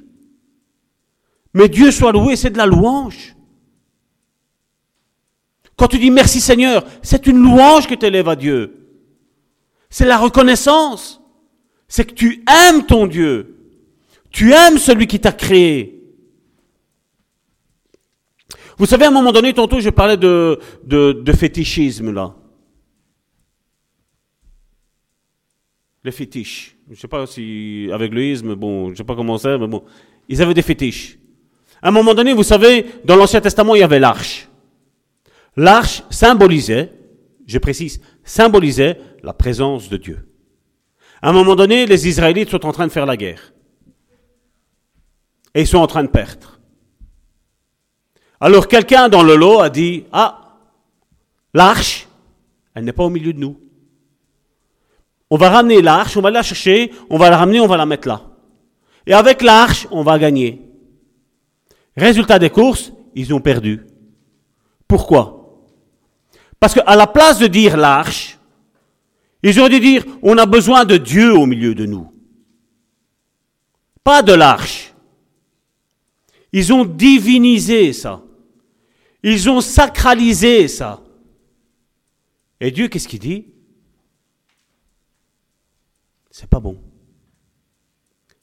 Mais Dieu soit loué, c'est de la louange. Quand tu dis merci Seigneur, c'est une louange que tu élèves à Dieu. C'est la reconnaissance. C'est que tu aimes ton Dieu. Tu aimes celui qui t'a créé. Vous savez, à un moment donné, tantôt, je parlais de, de, de fétichisme, là. Les fétiches. Je ne sais pas si, avec le bon, je ne sais pas comment c'est, mais bon. Ils avaient des fétiches. À un moment donné, vous savez, dans l'Ancien Testament, il y avait l'arche. L'arche symbolisait, je précise, symbolisait la présence de Dieu. À un moment donné, les Israélites sont en train de faire la guerre. Et ils sont en train de perdre. Alors quelqu'un dans le lot a dit, ah, l'arche, elle n'est pas au milieu de nous. On va ramener l'arche, on va la chercher, on va la ramener, on va la mettre là. Et avec l'arche, on va gagner. Résultat des courses, ils ont perdu. Pourquoi? Parce qu'à la place de dire l'arche, ils auraient dû dire on a besoin de Dieu au milieu de nous. Pas de l'arche. Ils ont divinisé ça. Ils ont sacralisé ça. Et Dieu, qu'est-ce qu'il dit? C'est pas bon.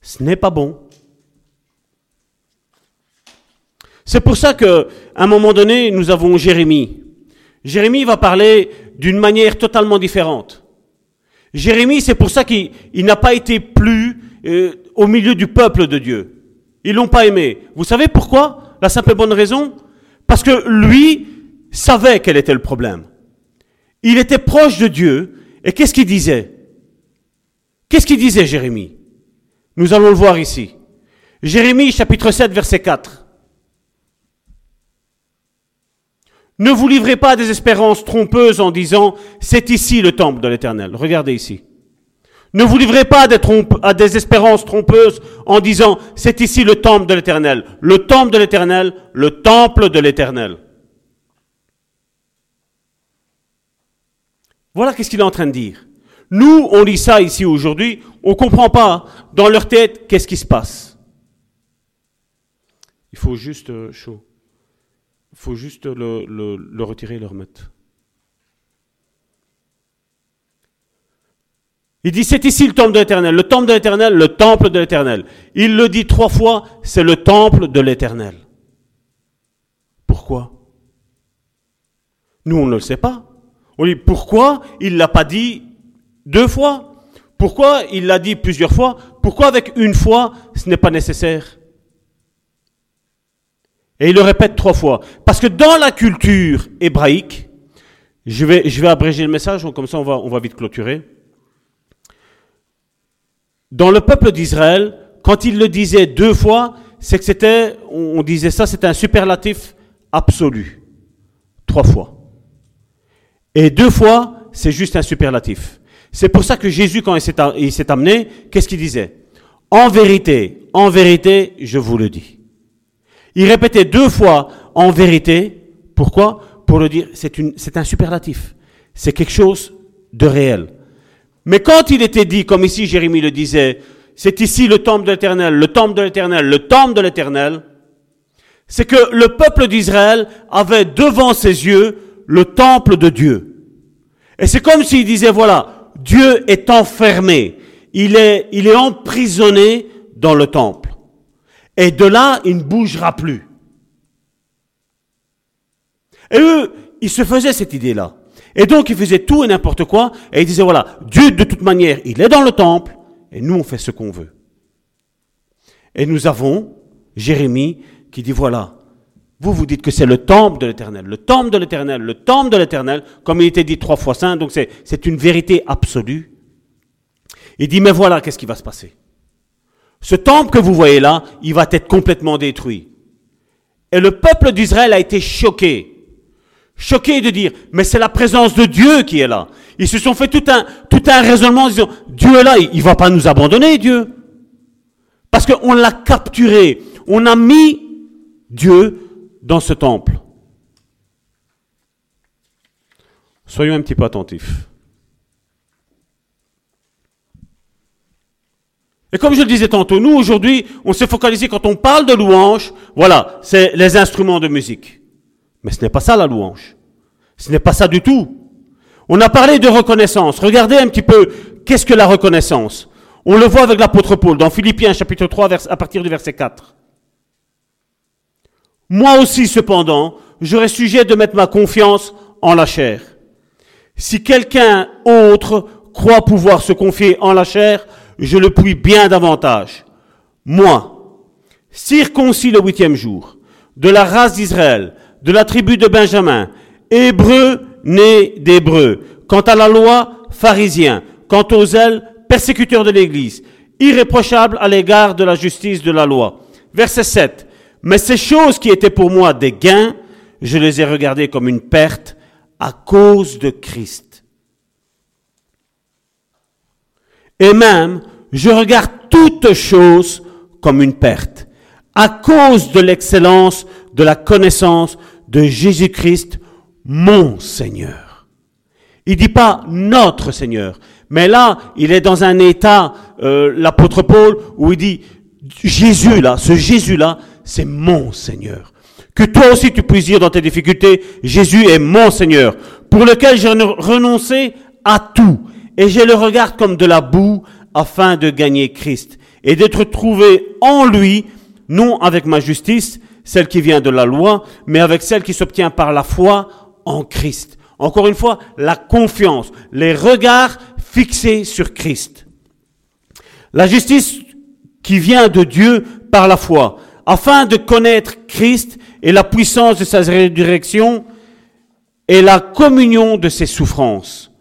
Ce n'est pas bon. C'est pour ça que, à un moment donné, nous avons Jérémie. Jérémie va parler d'une manière totalement différente. Jérémie, c'est pour ça qu'il n'a pas été plus euh, au milieu du peuple de Dieu. Ils l'ont pas aimé. Vous savez pourquoi? La simple et bonne raison? Parce que lui savait quel était le problème. Il était proche de Dieu. Et qu'est-ce qu'il disait? Qu'est-ce qu'il disait Jérémie? Nous allons le voir ici. Jérémie chapitre 7 verset 4. Ne vous livrez pas à des espérances trompeuses en disant c'est ici le temple de l'Éternel. Regardez ici. Ne vous livrez pas à des, espérances trompeuses en disant c'est ici le temple de l'Éternel. Le temple de l'Éternel, le temple de l'Éternel. Voilà qu'est-ce qu'il est en train de dire. Nous, on lit ça ici aujourd'hui, on ne comprend pas dans leur tête qu'est-ce qui se passe. Il faut juste euh, chaud. Faut juste le, le, retirer et le remettre. Il dit, c'est ici le temple de l'éternel, le temple de l'éternel, le temple de l'éternel. Il le dit trois fois, c'est le temple de l'éternel. Pourquoi? Nous, on ne le sait pas. On dit, pourquoi il ne l'a pas dit deux fois? Pourquoi il l'a dit plusieurs fois? Pourquoi avec une fois, ce n'est pas nécessaire? Et il le répète trois fois. Parce que dans la culture hébraïque, je vais, je vais abréger le message, comme ça on va, on va vite clôturer. Dans le peuple d'Israël, quand il le disait deux fois, c'est que c'était, on disait ça, c'était un superlatif absolu. Trois fois. Et deux fois, c'est juste un superlatif. C'est pour ça que Jésus, quand il s'est amené, qu'est-ce qu'il disait? En vérité, en vérité, je vous le dis. Il répétait deux fois en vérité. Pourquoi? Pour le dire, c'est un superlatif. C'est quelque chose de réel. Mais quand il était dit, comme ici Jérémie le disait, c'est ici le temple de l'éternel, le temple de l'éternel, le temple de l'éternel, c'est que le peuple d'Israël avait devant ses yeux le temple de Dieu. Et c'est comme s'il disait, voilà, Dieu est enfermé, il est, il est emprisonné dans le temple. Et de là, il ne bougera plus. Et eux, ils se faisaient cette idée-là. Et donc, ils faisaient tout et n'importe quoi. Et ils disaient, voilà, Dieu, de toute manière, il est dans le temple. Et nous, on fait ce qu'on veut. Et nous avons Jérémie qui dit, voilà, vous vous dites que c'est le temple de l'éternel, le temple de l'éternel, le temple de l'éternel, comme il était dit trois fois saint, donc c'est une vérité absolue. Il dit, mais voilà, qu'est-ce qui va se passer? Ce temple que vous voyez là, il va être complètement détruit. Et le peuple d'Israël a été choqué. Choqué de dire, mais c'est la présence de Dieu qui est là. Ils se sont fait tout un, tout un raisonnement en disant, Dieu est là, il ne va pas nous abandonner, Dieu. Parce qu'on l'a capturé. On a mis Dieu dans ce temple. Soyons un petit peu attentifs. Et comme je le disais tantôt, nous aujourd'hui, on s'est focalisé quand on parle de louange, voilà, c'est les instruments de musique. Mais ce n'est pas ça la louange. Ce n'est pas ça du tout. On a parlé de reconnaissance. Regardez un petit peu, qu'est-ce que la reconnaissance? On le voit avec l'apôtre Paul dans Philippiens chapitre 3 à partir du verset 4. Moi aussi, cependant, j'aurais sujet de mettre ma confiance en la chair. Si quelqu'un autre croit pouvoir se confier en la chair, je le puis bien davantage. Moi, circoncis le huitième jour, de la race d'Israël, de la tribu de Benjamin, hébreu né d'hébreu, quant à la loi, pharisien, quant aux ailes, persécuteur de l'Église, irréprochable à l'égard de la justice de la loi. Verset 7. Mais ces choses qui étaient pour moi des gains, je les ai regardées comme une perte à cause de Christ. Et même, je regarde toutes choses comme une perte, à cause de l'excellence de la connaissance de Jésus-Christ, mon Seigneur. Il dit pas notre Seigneur, mais là, il est dans un état, euh, l'apôtre Paul, où il dit, Jésus là, ce Jésus là, c'est mon Seigneur. Que toi aussi tu puisses dire dans tes difficultés, Jésus est mon Seigneur, pour lequel j'ai renoncé à tout, et je le regarde comme de la boue afin de gagner Christ, et d'être trouvé en lui, non avec ma justice, celle qui vient de la loi, mais avec celle qui s'obtient par la foi en Christ. Encore une fois, la confiance, les regards fixés sur Christ. La justice qui vient de Dieu par la foi, afin de connaître Christ et la puissance de sa résurrection et la communion de ses souffrances.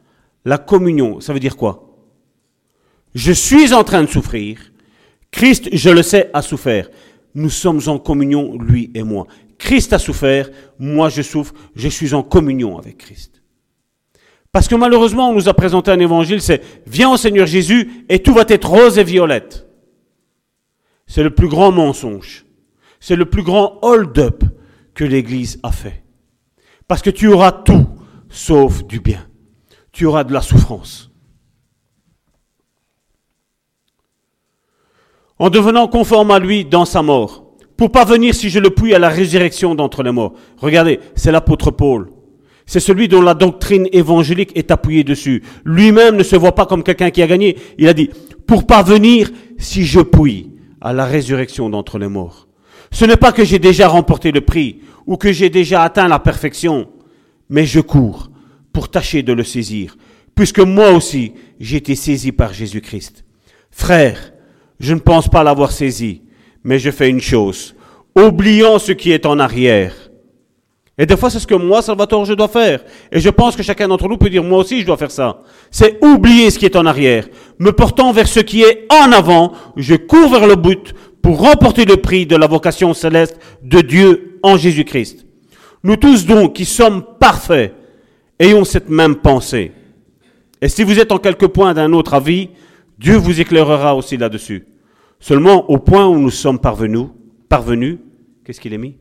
La communion, ça veut dire quoi? Je suis en train de souffrir. Christ, je le sais, a souffert. Nous sommes en communion, lui et moi. Christ a souffert, moi je souffre, je suis en communion avec Christ. Parce que malheureusement, on nous a présenté un évangile, c'est viens au Seigneur Jésus et tout va être rose et violette. C'est le plus grand mensonge. C'est le plus grand hold-up que l'Église a fait. Parce que tu auras tout sauf du bien. Tu auras de la souffrance. En devenant conforme à lui dans sa mort, pour parvenir, si je le puis, à la résurrection d'entre les morts. Regardez, c'est l'apôtre Paul. C'est celui dont la doctrine évangélique est appuyée dessus. Lui-même ne se voit pas comme quelqu'un qui a gagné. Il a dit, pour parvenir, si je puis, à la résurrection d'entre les morts. Ce n'est pas que j'ai déjà remporté le prix ou que j'ai déjà atteint la perfection, mais je cours pour tâcher de le saisir, puisque moi aussi j'ai été saisi par Jésus-Christ. Frère, je ne pense pas l'avoir saisi, mais je fais une chose, oubliant ce qui est en arrière. Et des fois, c'est ce que moi, Salvatore, je dois faire. Et je pense que chacun d'entre nous peut dire, moi aussi, je dois faire ça. C'est oublier ce qui est en arrière. Me portant vers ce qui est en avant, je cours vers le but pour remporter le prix de la vocation céleste de Dieu en Jésus-Christ. Nous tous donc, qui sommes parfaits, ayons cette même pensée. Et si vous êtes en quelque point d'un autre avis, Dieu vous éclairera aussi là-dessus. Seulement au point où nous sommes parvenus, parvenus, qu'est-ce qu'il est mis?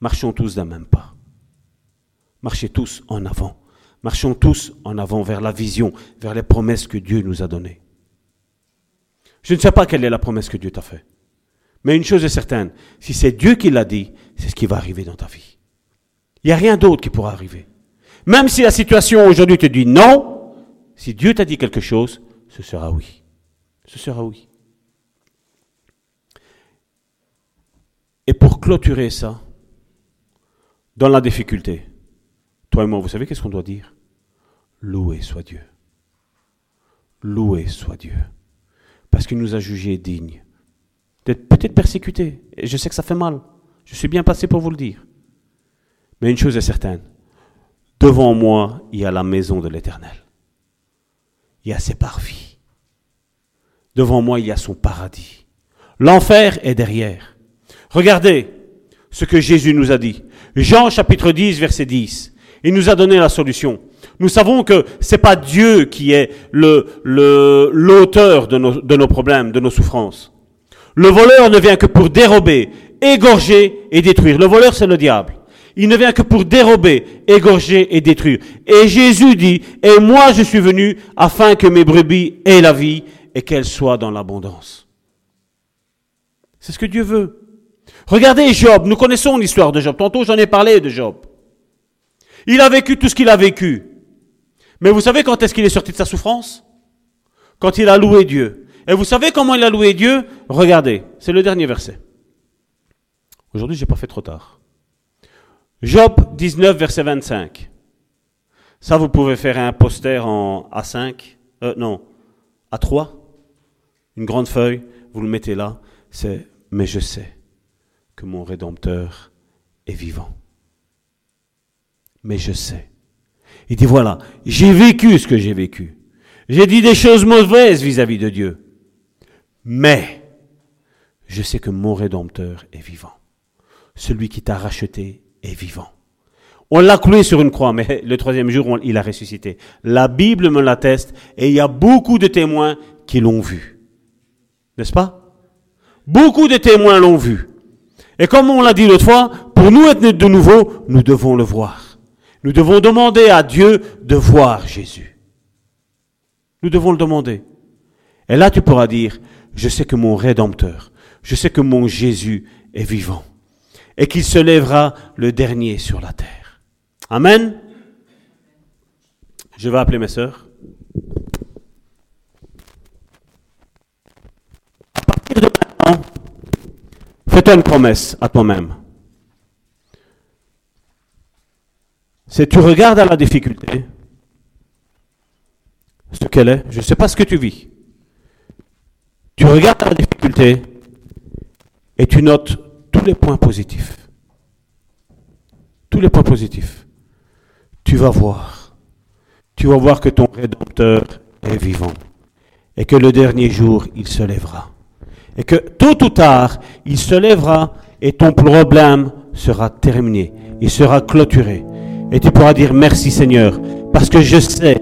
Marchons tous d'un même pas. Marchez tous en avant. Marchons tous en avant vers la vision, vers les promesses que Dieu nous a données. Je ne sais pas quelle est la promesse que Dieu t'a faite. Mais une chose est certaine, si c'est Dieu qui l'a dit, c'est ce qui va arriver dans ta vie. Il n'y a rien d'autre qui pourra arriver. Même si la situation aujourd'hui te dit non, si Dieu t'a dit quelque chose, ce sera oui. Ce sera oui. Et pour clôturer ça, dans la difficulté, toi et moi, vous savez qu'est-ce qu'on doit dire? Loué soit Dieu. Loué soit Dieu. Parce qu'il nous a jugés dignes d'être peut-être persécutés. Et je sais que ça fait mal. Je suis bien passé pour vous le dire. Mais une chose est certaine. Devant moi, il y a la maison de l'Éternel. Il y a ses parvis. Devant moi, il y a son paradis. L'enfer est derrière. Regardez ce que Jésus nous a dit. Jean chapitre 10, verset 10. Il nous a donné la solution. Nous savons que c'est pas Dieu qui est le, l'auteur de nos problèmes, de nos souffrances. Le voleur ne vient que pour dérober, égorger et détruire. Le voleur, c'est le diable. Il ne vient que pour dérober, égorger et détruire. Et Jésus dit, et moi je suis venu afin que mes brebis aient la vie et qu'elles soient dans l'abondance. C'est ce que Dieu veut. Regardez Job, nous connaissons l'histoire de Job. Tantôt j'en ai parlé de Job. Il a vécu tout ce qu'il a vécu. Mais vous savez quand est-ce qu'il est sorti de sa souffrance? Quand il a loué Dieu. Et vous savez comment il a loué Dieu? Regardez, c'est le dernier verset. Aujourd'hui, j'ai pas fait trop tard. Job 19, verset 25. Ça, vous pouvez faire un poster en A5, euh, non, A3, une grande feuille, vous le mettez là, c'est Mais je sais que mon Rédempteur est vivant. Mais je sais. Il dit, voilà, j'ai vécu ce que j'ai vécu. J'ai dit des choses mauvaises vis-à-vis de Dieu. Mais je sais que mon Rédempteur est vivant. Celui qui t'a racheté est vivant. On l'a cloué sur une croix, mais le troisième jour, il a ressuscité. La Bible me l'atteste et il y a beaucoup de témoins qui l'ont vu. N'est-ce pas? Beaucoup de témoins l'ont vu. Et comme on l'a dit l'autre fois, pour nous être de nouveau, nous devons le voir. Nous devons demander à Dieu de voir Jésus. Nous devons le demander. Et là, tu pourras dire, je sais que mon Rédempteur, je sais que mon Jésus est vivant et qu'il se lèvera le dernier sur la terre. Amen. Je vais appeler mes sœurs. À partir de maintenant, fais-toi une promesse à toi-même. C'est tu regardes à la difficulté, ce qu'elle est, je ne sais pas ce que tu vis. Tu regardes la difficulté et tu notes les points positifs. Tous les points positifs. Tu vas voir. Tu vas voir que ton Rédempteur est vivant. Et que le dernier jour, il se lèvera. Et que tôt ou tard, il se lèvera et ton problème sera terminé. Il sera clôturé. Et tu pourras dire merci Seigneur. Parce que je sais,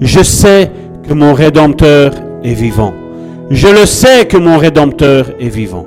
je sais que mon Rédempteur est vivant. Je le sais que mon Rédempteur est vivant.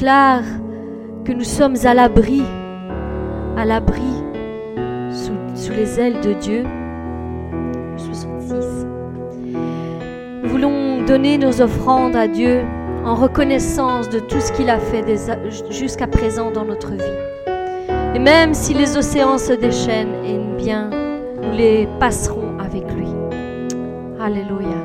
Que nous sommes à l'abri, à l'abri sous, les ailes de Dieu. 66. Nous voulons donner nos offrandes à Dieu en reconnaissance de tout ce qu'il a fait jusqu'à présent dans notre vie. Et même si les océans se déchaînent, et bien, nous les passerons avec lui. Alléluia.